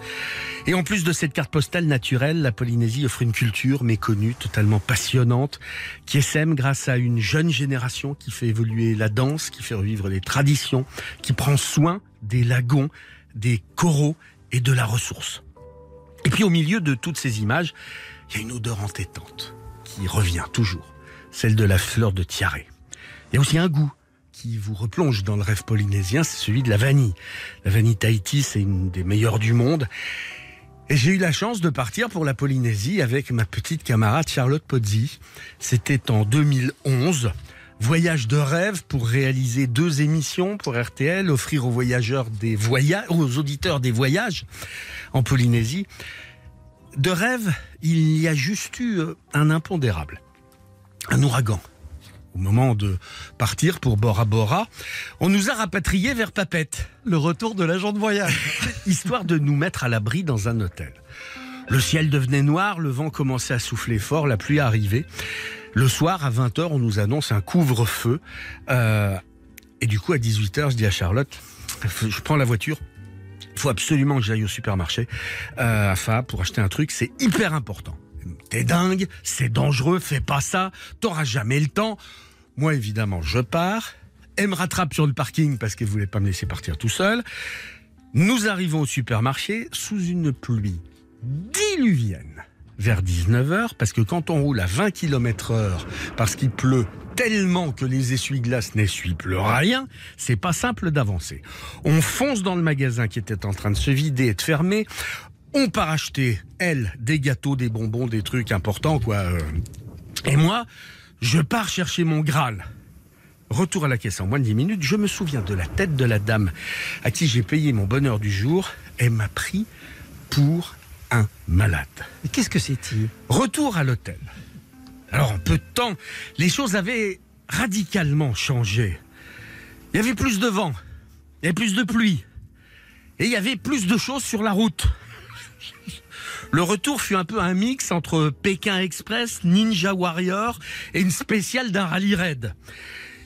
[SPEAKER 5] Et en plus de cette carte postale naturelle, la Polynésie offre une culture méconnue, totalement passionnante, qui essaime grâce à une jeune génération qui fait évoluer la danse, qui fait revivre les traditions, qui prend soin des lagons, des coraux et de la ressource. Et puis au milieu de toutes ces images, il y a une odeur entêtante qui revient toujours, celle de la fleur de tiaré. Il y a aussi un goût qui vous replonge dans le rêve polynésien, c'est celui de la vanille. La vanille Tahiti, c'est une des meilleures du monde. Et j'ai eu la chance de partir pour la Polynésie avec ma petite camarade Charlotte Pozzi. C'était en 2011. Voyage de rêve pour réaliser deux émissions pour RTL, offrir aux voyageurs des voyages, aux auditeurs des voyages en Polynésie. De rêve, il y a juste eu un impondérable, un ouragan. Au moment de partir pour Bora Bora, on nous a rapatriés vers Papette.
[SPEAKER 3] Le retour de l'agent de voyage. [laughs]
[SPEAKER 5] histoire de nous mettre à l'abri dans un hôtel. Le ciel devenait noir, le vent commençait à souffler fort, la pluie arrivait. Le soir, à 20h, on nous annonce un couvre-feu. Euh, et du coup, à 18h, je dis à Charlotte, je prends la voiture, il faut absolument que j'aille au supermarché euh, à Fa pour acheter un truc, c'est hyper important. T'es dingue, c'est dangereux, fais pas ça, t'auras jamais le temps. Moi, évidemment, je pars. Elle me rattrape sur le parking parce qu'elle voulait pas me laisser partir tout seul. Nous arrivons au supermarché sous une pluie diluvienne vers 19h parce que quand on roule à 20 km heure parce qu'il pleut tellement que les essuie-glaces n'essuient plus rien, c'est pas simple d'avancer. On fonce dans le magasin qui était en train de se vider et de fermer. On part acheter, elle, des gâteaux, des bonbons, des trucs importants, quoi. euh. Et moi, je pars chercher mon Graal. Retour à la caisse en moins de 10 minutes, je me souviens de la tête de la dame à qui j'ai payé mon bonheur du jour. Elle m'a pris pour un malade.
[SPEAKER 3] Mais qu'est-ce que c'est-il?
[SPEAKER 5] Retour à l'hôtel. Alors en peu de temps, les choses avaient radicalement changé. Il y avait plus de vent, il y avait plus de pluie, et il y avait plus de choses sur la route. Le retour fut un peu un mix entre Pékin Express, Ninja Warrior et une spéciale d'un rallye raid.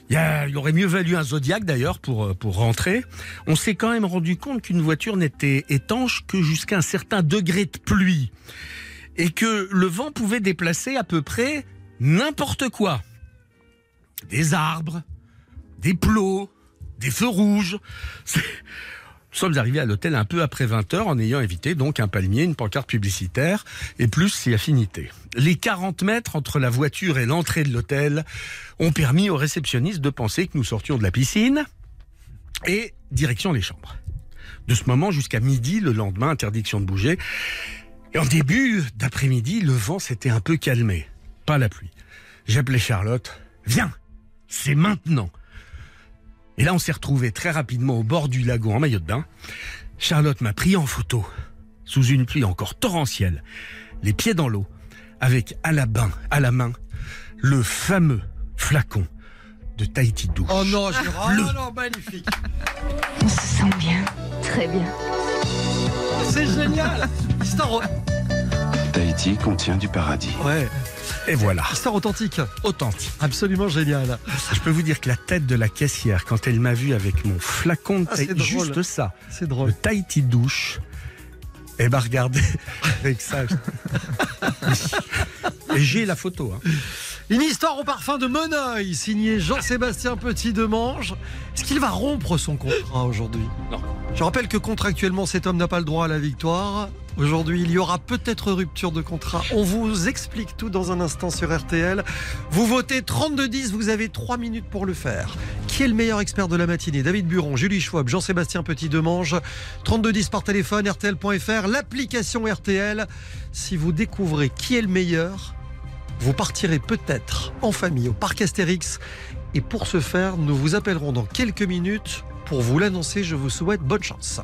[SPEAKER 5] Il, aurait mieux valu un Zodiac d'ailleurs pour, euh, pour rentrer. On s'est quand même rendu compte qu'une voiture n'était étanche que jusqu'à un certain degré de pluie. Et que le vent pouvait déplacer à peu près n'importe quoi. Des arbres, des plots, des feux rouges. Nous sommes arrivés à l'hôtel un peu après 20 heures en ayant évité donc un palmier, une pancarte publicitaire et plus si affinité. Les 40 mètres entre la voiture et l'entrée de l'hôtel ont permis aux réceptionnistes de penser que nous sortions de la piscine et direction les chambres. De ce moment jusqu'à midi, le lendemain, interdiction de bouger. Et en début d'après-midi, le vent s'était un peu calmé. Pas la pluie. J'appelais Charlotte. Viens, c'est maintenant. Et là, on s'est retrouvé très rapidement au bord du lagon en maillot de bain. Charlotte m'a pris en photo, sous une pluie encore torrentielle, les pieds dans l'eau, avec à la, bain, à la main le fameux flacon de Tahiti douche.
[SPEAKER 13] Oh non, Gérard,
[SPEAKER 5] Le-
[SPEAKER 13] oh non, magnifique.
[SPEAKER 2] On se sent bien, très bien.
[SPEAKER 13] C'est génial.
[SPEAKER 14] Tahiti contient du paradis.
[SPEAKER 13] ouais,
[SPEAKER 5] Et voilà,
[SPEAKER 13] histoire authentique.
[SPEAKER 5] authentique.
[SPEAKER 13] Absolument génial.
[SPEAKER 5] Je peux vous dire que la tête de la caissière, quand elle m'a vu avec mon flacon de
[SPEAKER 13] Ah, c'est
[SPEAKER 5] Tahiti,
[SPEAKER 13] drôle.
[SPEAKER 5] juste ça,
[SPEAKER 13] C'est
[SPEAKER 5] le
[SPEAKER 13] drôle.
[SPEAKER 5] Tahiti douche, eh ben regardez, avec ça. Et j'ai la photo. hein.
[SPEAKER 13] Une histoire au parfum de Moneuil, signé Jean-Sébastien Petit-Demange. Est-ce qu'il va rompre son contrat aujourd'hui?
[SPEAKER 5] Non.
[SPEAKER 13] Je rappelle que contractuellement, cet homme n'a pas le droit à la victoire. Aujourd'hui, il y aura peut-être rupture de contrat. On vous explique tout dans un instant sur RTL. Vous votez 32-10, vous avez 3 minutes pour le faire. Qui est le meilleur expert de la matinée? David Buron, Julie Schwab, Jean-Sébastien Petit-Demange. 32-10 par téléphone, RTL.fr, l'application RTL. Si vous découvrez qui est le meilleur, vous partirez peut-être en famille au parc Astérix. Et pour ce faire, nous vous appellerons dans quelques minutes pour vous l'annoncer. Je vous souhaite bonne chance.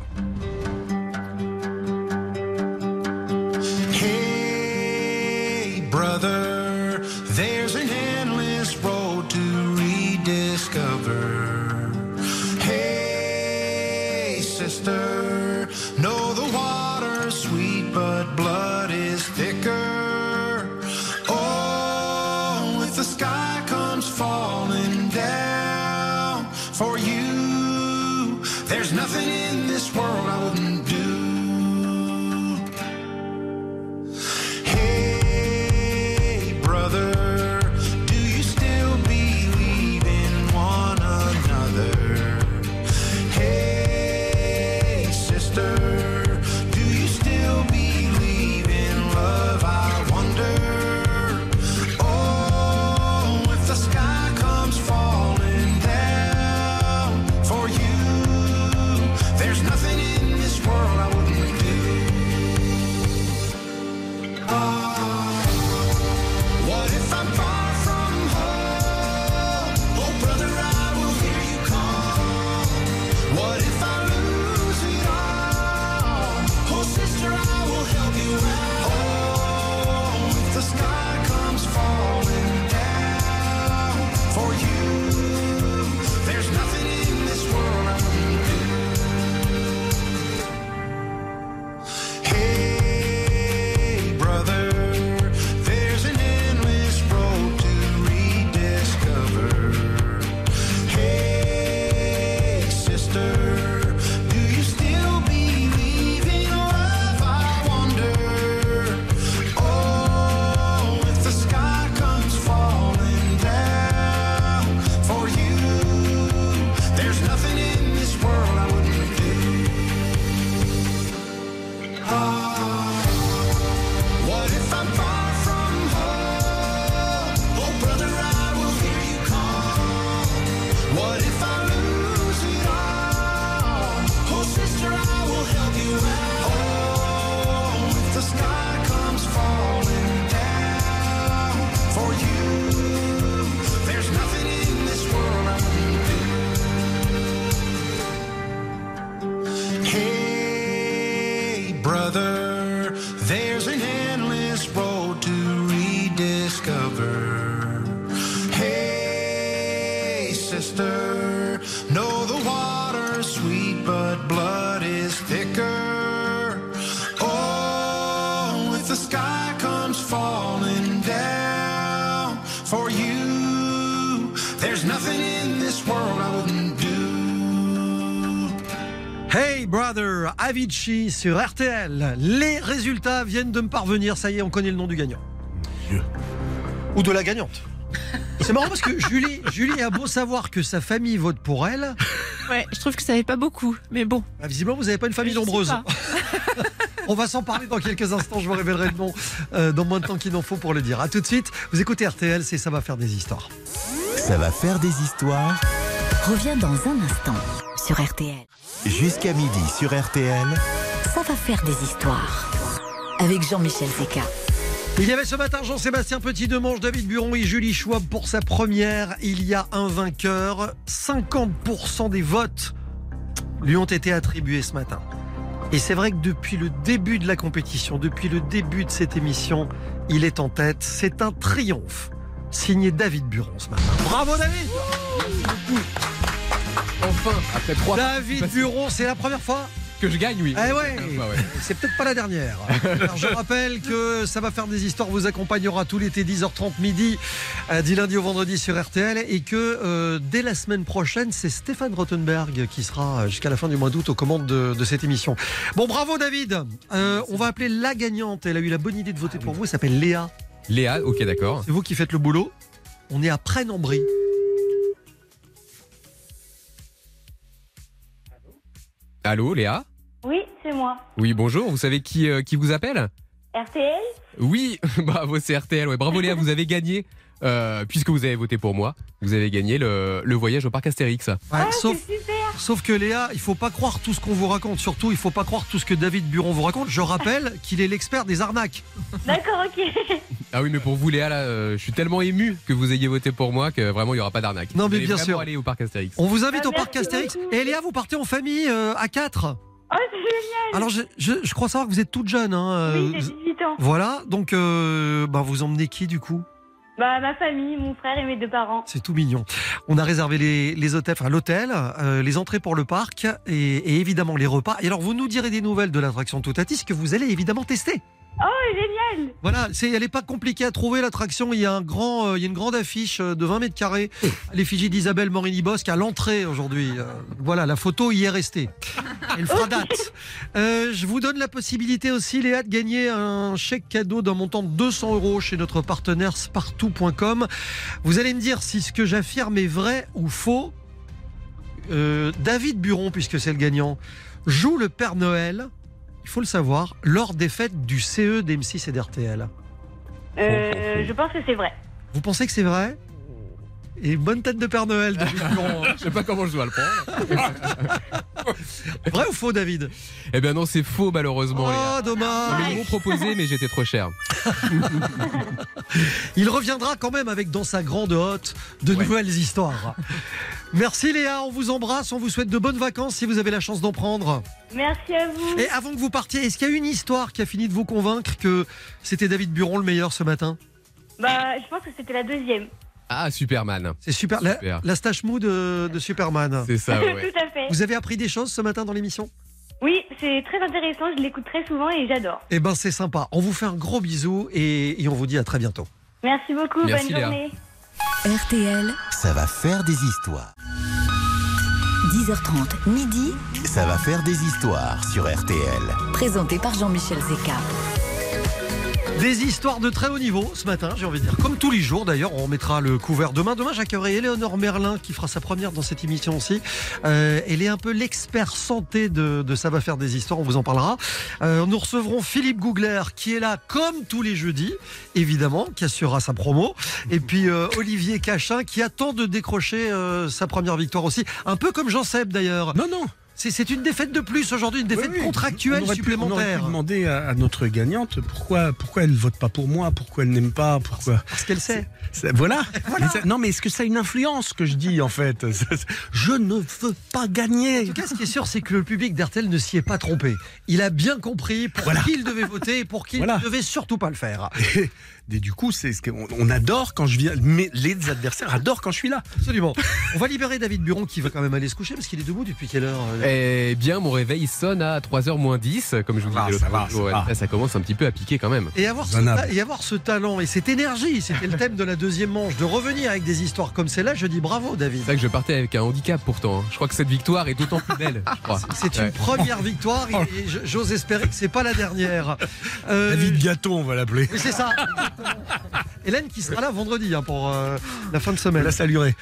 [SPEAKER 3] Avicii sur RTL. Les résultats viennent de me parvenir. Ça y est, on connaît le nom du gagnant.
[SPEAKER 5] Dieu.
[SPEAKER 3] Ou de la gagnante. C'est marrant parce que Julie, Julie a beau savoir que sa famille vote pour elle.
[SPEAKER 6] Ouais, je trouve que ça n'est pas beaucoup, mais bon.
[SPEAKER 3] bah, visiblement, vous n'avez pas une famille
[SPEAKER 6] Je
[SPEAKER 3] nombreuse. [laughs] On va s'en parler dans quelques instants. Je vous révélerai le nom euh, dans moins de temps qu'il en faut pour le dire. A tout de suite. Vous écoutez RTL, c'est ça va faire des histoires.
[SPEAKER 1] Ça va faire des histoires
[SPEAKER 2] Reviens dans un instant sur RTL.
[SPEAKER 1] Jusqu'à midi sur RTL.
[SPEAKER 2] Ça va faire des histoires. Avec Jean-Michel Zeka.
[SPEAKER 3] Il y avait ce matin Jean-Sébastien Petit-Demange, David Buron et Julie Schwab pour sa première. Il y a un vainqueur. 50% des votes lui ont été attribués ce matin. Et c'est vrai que depuis le début de la compétition, depuis le début de cette émission, il est en tête. C'est un triomphe. Signé David Buron ce matin. Bravo David
[SPEAKER 4] Enfin, après trois
[SPEAKER 3] David Buron, c'est la première fois
[SPEAKER 4] que je gagne, oui.
[SPEAKER 3] Eh ouais,
[SPEAKER 4] Ah ouais.
[SPEAKER 3] c'est peut-être pas la dernière. Alors, je rappelle que ça va faire des histoires vous accompagnera tout l'été 10h30 midi euh, du lundi au vendredi sur RTL et que euh, dès la semaine prochaine c'est Stéphane Rottenberg qui sera euh, jusqu'à la fin du mois d'août aux commandes de, de cette émission. Bon bravo David. Euh, on va appeler la gagnante. Elle a eu la bonne idée de voter pour vous. Elle s'appelle Léa.
[SPEAKER 4] Léa, ok, d'accord.
[SPEAKER 3] C'est vous qui faites le boulot. On est à Près-Nambry.
[SPEAKER 4] Allô, Léa
[SPEAKER 15] Oui, c'est moi.
[SPEAKER 4] Oui, bonjour. Vous savez qui, euh, qui vous appelle
[SPEAKER 15] RTL
[SPEAKER 4] Oui, [laughs] bravo, c'est RTL. Ouais, bravo, Léa, vous avez gagné. Euh, puisque vous avez voté pour moi, vous avez gagné le, le voyage au parc Astérix.
[SPEAKER 3] Ouais,
[SPEAKER 15] Ah,
[SPEAKER 3] sauf, sauf que Léa, il faut pas croire tout ce qu'on vous raconte. Surtout, il faut pas croire tout ce que David Buron vous raconte. Je rappelle [laughs] qu'il est l'expert des arnaques.
[SPEAKER 15] D'accord, ok.
[SPEAKER 4] Ah oui, mais pour vous, Léa, là, euh, je suis tellement ému que vous ayez voté pour moi que vraiment, il n'y aura pas d'arnaque.
[SPEAKER 3] Non,
[SPEAKER 4] Vous
[SPEAKER 3] mais bien sûr.
[SPEAKER 4] aller au parc Astérix.
[SPEAKER 3] On vous invite
[SPEAKER 15] Ah,
[SPEAKER 3] au parc Astérix.
[SPEAKER 15] beaucoup.
[SPEAKER 3] Et Léa, vous partez en famille euh, à 4
[SPEAKER 15] Oh, c'est génial.
[SPEAKER 3] Alors, je, je- je crois savoir que vous êtes toute jeune. Hein,
[SPEAKER 15] Oui, j'ai 18 ans.
[SPEAKER 3] Voilà, donc euh, bah, vous emmenez qui du coup?
[SPEAKER 15] Bah, ma famille, mon frère et mes deux parents.
[SPEAKER 3] C'est tout mignon. On a réservé les, les hôtels, enfin l'hôtel, euh, les entrées pour le parc et, et évidemment les repas. Et alors, vous nous direz des nouvelles de l'attraction Toutatis que vous allez évidemment tester.
[SPEAKER 15] Oh, génial.
[SPEAKER 3] Voilà, c'est, elle n'est pas compliquée à trouver l'attraction. Il y a un grand, euh, il y a une grande affiche euh, de 20 mètres carrés à l'effigie d'Isabelle Morini-Bosque à l'entrée aujourd'hui. Euh, voilà, la photo y est restée. [laughs] Elle fera date. Euh, je vous donne la possibilité aussi, Léa, de gagner un chèque cadeau d'un montant de 200 euros chez notre partenaire Spartou.com. Vous allez me dire si ce que j'affirme est vrai ou faux. Euh, David Buron, puisque c'est le gagnant, joue le Père Noël. Il faut le savoir, lors des fêtes du CE d'M6 et d'RTL.
[SPEAKER 15] Euh, je pense que c'est vrai.
[SPEAKER 3] Vous pensez que c'est vrai? Et bonne tête de Père Noël, David [laughs] Buron.
[SPEAKER 4] Je sais pas comment je dois le prendre. [laughs]
[SPEAKER 3] vrai ou faux, David?
[SPEAKER 4] Eh bien non, c'est faux malheureusement. Léa.
[SPEAKER 3] Oh, dommage
[SPEAKER 4] ils m'ont proposé, mais j'étais trop cher. [laughs]
[SPEAKER 3] Il reviendra quand même avec dans sa grande hotte de nouvelles histoires. Merci Léa, on vous embrasse, on vous souhaite de bonnes vacances si vous avez la chance d'en prendre.
[SPEAKER 15] Merci à vous.
[SPEAKER 3] Et avant que vous partiez, est-ce qu'il y a une histoire qui a fini de vous convaincre que c'était David Buron le meilleur ce matin?
[SPEAKER 15] Bah, je pense que c'était la deuxième.
[SPEAKER 4] Ah, Superman.
[SPEAKER 3] C'est super. La, stache mou de, de Superman.
[SPEAKER 4] C'est ça, [laughs] ouais.
[SPEAKER 15] Tout à fait.
[SPEAKER 3] Vous avez appris des choses ce matin dans l'émission?
[SPEAKER 15] Oui, c'est très intéressant. Je l'écoute très souvent et j'adore.
[SPEAKER 3] Eh ben c'est sympa. On vous fait un gros bisou et, et on vous dit à très bientôt.
[SPEAKER 15] Merci beaucoup.
[SPEAKER 4] Merci,
[SPEAKER 15] bonne
[SPEAKER 4] Léa.
[SPEAKER 15] journée.
[SPEAKER 2] RTL,
[SPEAKER 1] Ça va faire des histoires.
[SPEAKER 2] 10h30, midi,
[SPEAKER 1] Ça va faire des histoires sur RTL.
[SPEAKER 2] présenté par Jean-Michel Zeka.
[SPEAKER 3] Des histoires de très haut niveau ce matin, j'ai envie de dire. Comme tous les jours d'ailleurs, on mettra le couvert demain. Demain, j'accueillerai Éléonore Merlin qui fera sa première dans cette émission aussi. Euh, elle est un peu l'expert santé de, de Ça va faire des histoires, on vous en parlera. Euh, nous recevrons Philippe Gougler qui est là comme tous les jeudis, évidemment, qui assurera sa promo. Et puis euh, Olivier Cachin qui attend de décrocher euh, sa première victoire aussi. Un peu comme Jean Seb d'ailleurs.
[SPEAKER 5] Non, non.
[SPEAKER 3] C'est une défaite de plus aujourd'hui, une défaite
[SPEAKER 5] Oui, oui.
[SPEAKER 3] contractuelle
[SPEAKER 5] On aurait pu- On aurait
[SPEAKER 3] supplémentaire.
[SPEAKER 5] pu demander à, à notre gagnante pourquoi, pourquoi elle ne vote pas pour moi, pourquoi elle n'aime pas, pourquoi.
[SPEAKER 3] Parce qu'elle sait. [laughs]
[SPEAKER 5] Voilà. Mais ça- non, mais est-ce que ça a une influence ce que je dis en fait? [laughs] Je ne veux pas gagner.
[SPEAKER 3] En tout cas, ce qui est sûr, c'est que le public d'RTL ne s'y est pas trompé. Il a bien compris pour
[SPEAKER 5] Voilà.
[SPEAKER 3] qui il devait voter et pour qui
[SPEAKER 5] Voilà.
[SPEAKER 3] il ne devait surtout pas le faire. [laughs]
[SPEAKER 5] Et, du coup, c'est ce qu'on adore quand je viens. Mais les adversaires adorent quand je suis là.
[SPEAKER 3] Absolument. On va libérer David Buron qui va quand même aller se coucher parce qu'il est debout depuis quelle heure euh,
[SPEAKER 4] Eh bien, mon réveil sonne à 3h moins 10, comme je vous disais
[SPEAKER 5] ça
[SPEAKER 4] l'autre
[SPEAKER 5] va,
[SPEAKER 4] jour.
[SPEAKER 5] ça va.
[SPEAKER 4] Là, ça commence un petit peu à piquer quand même.
[SPEAKER 3] Et avoir, ce,
[SPEAKER 5] Raisonnable.
[SPEAKER 3] ta- et avoir ce talent et cette énergie, c'était le thème de la deuxième manche, de revenir avec des histoires comme celle-là, je dis bravo David.
[SPEAKER 4] C'est vrai que je partais avec un handicap pourtant. hein. Je crois que cette victoire est d'autant plus belle.
[SPEAKER 3] C'est une
[SPEAKER 4] Ouais.
[SPEAKER 3] première victoire et je- j'ose espérer que c'est pas la dernière. Euh,
[SPEAKER 5] David Gâteau, on va l'appeler.
[SPEAKER 3] c'est ça. [laughs] Hélène qui sera là vendredi hein, pour euh, la fin de semaine.
[SPEAKER 5] La saluerai.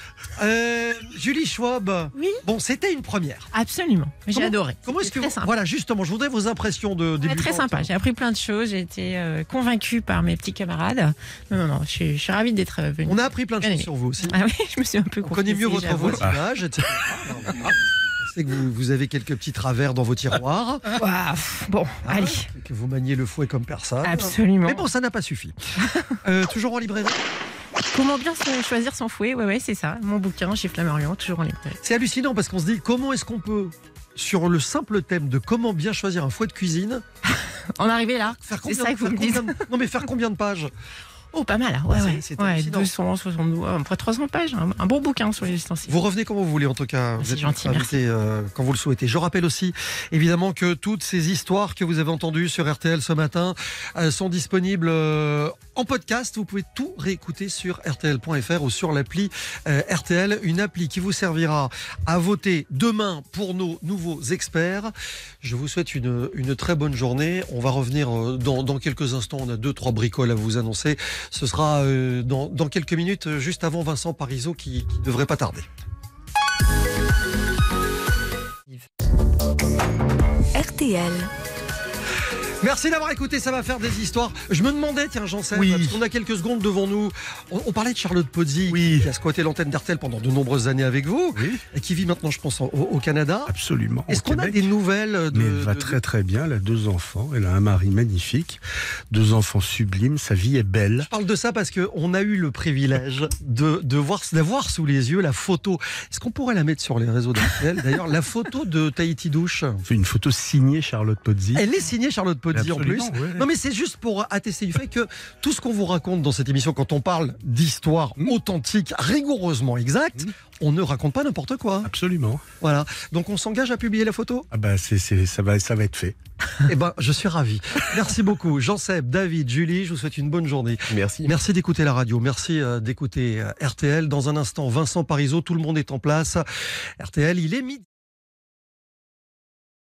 [SPEAKER 3] Euh, Julie Schwab.
[SPEAKER 6] Oui.
[SPEAKER 3] Bon, c'était une première.
[SPEAKER 6] Absolument. J'ai adoré.
[SPEAKER 3] Comment est-ce que vous-
[SPEAKER 6] très sympa.
[SPEAKER 3] voilà justement, je voudrais vos impressions de début.
[SPEAKER 6] très sympa. J'ai appris plein de choses. J'ai été euh, convaincue par mes petits camarades. Non, non, non. Je suis, je suis ravie d'être euh, venue.
[SPEAKER 3] On a appris plein de choses sur vous aussi.
[SPEAKER 6] Ah oui, [laughs] je me suis un peu
[SPEAKER 3] On connaît mieux votre etc. [laughs] Sais que vous, vous avez quelques petits travers dans vos tiroirs. [laughs]
[SPEAKER 6] Pff, bon,
[SPEAKER 3] Ah,
[SPEAKER 6] allez.
[SPEAKER 3] Que vous maniez le fouet comme personne.
[SPEAKER 6] Absolument.
[SPEAKER 3] Mais bon, ça n'a pas suffi. Euh, toujours en librairie
[SPEAKER 6] Comment bien choisir son fouet Ouais, ouais, c'est ça. Mon bouquin chez Flammarion, toujours en librairie.
[SPEAKER 3] C'est hallucinant parce qu'on se dit comment est-ce qu'on peut, sur le simple thème de comment bien choisir un fouet de cuisine, [laughs]
[SPEAKER 6] En arrivé là,
[SPEAKER 3] faire
[SPEAKER 6] c'est
[SPEAKER 3] combien,
[SPEAKER 6] ça que vous
[SPEAKER 3] faire
[SPEAKER 6] me dites.
[SPEAKER 3] combien de- non mais faire combien de pages?
[SPEAKER 6] Oh, pas mal. hein. Ouais,
[SPEAKER 3] C'est-
[SPEAKER 6] ouais.
[SPEAKER 3] c'est
[SPEAKER 6] ouais
[SPEAKER 3] hallucinant.
[SPEAKER 6] 272, ouais, après 300 pages. Un, un bon bouquin sur les ustensiles.
[SPEAKER 3] Vous revenez comme vous voulez, en tout cas. Vous
[SPEAKER 6] C'est
[SPEAKER 3] êtes
[SPEAKER 6] gentil,
[SPEAKER 3] invité euh, quand vous le souhaitez. Je rappelle aussi, évidemment, que toutes ces histoires que vous avez entendues sur RTL ce matin euh, sont disponibles euh, en podcast. Vous pouvez tout réécouter sur RTL.fr ou sur l'appli euh, RTL, une appli qui vous servira à voter demain pour nos nouveaux experts. Je vous souhaite une, très bonne journée. On va revenir euh, dans, quelques instants. On a deux, trois bricoles à vous annoncer. Ce sera euh, dans, dans quelques minutes, euh, juste avant Vincent Parisot qui, qui devrait pas tarder.
[SPEAKER 2] RTL.
[SPEAKER 3] Merci d'avoir écouté, ça va faire des histoires. Je me demandais, tiens, j'en sais,
[SPEAKER 5] Oui.
[SPEAKER 3] parce qu'on a quelques secondes devant nous. On, on parlait de Charlotte Pozzi,
[SPEAKER 5] Oui.
[SPEAKER 3] qui a squatté l'antenne d'RTL pendant de nombreuses années avec vous,
[SPEAKER 5] Oui,
[SPEAKER 3] et qui vit maintenant, je pense, au, au Canada.
[SPEAKER 5] absolument.
[SPEAKER 3] Est-ce qu'on a des nouvelles de,
[SPEAKER 5] Mais elle va
[SPEAKER 3] de-
[SPEAKER 5] très très bien, elle a deux enfants, elle a un mari magnifique, deux enfants sublimes, sa vie est belle.
[SPEAKER 3] Je parle de ça parce qu'on a eu le privilège de, de voir, d'avoir sous les yeux la photo. Est-ce qu'on pourrait la mettre sur les réseaux d'RTL D'ailleurs, la photo de Tahiti Douche?
[SPEAKER 5] Fait une photo signée Charlotte Pozzi.
[SPEAKER 3] Elle est signée Charlotte Pozzi en plus.
[SPEAKER 5] Ouais.
[SPEAKER 3] Non mais c'est juste pour attester du fait que tout ce qu'on vous raconte dans cette émission, quand on parle d'histoire authentique, rigoureusement exacte, on ne raconte pas n'importe quoi.
[SPEAKER 5] Absolument.
[SPEAKER 3] Voilà. Donc on s'engage à publier la photo?
[SPEAKER 5] Ah bah c'est, c'est, ça, va, ça va être fait. [laughs]
[SPEAKER 3] Eh ben, je suis ravi. Merci beaucoup. Jean-Seb, David, Julie, je vous souhaite une bonne journée.
[SPEAKER 4] Merci.
[SPEAKER 3] Merci d'écouter la radio. Merci euh, d'écouter euh, RTL. Dans un instant, Vincent Parisot, tout le monde est en place. RTL, il est midi.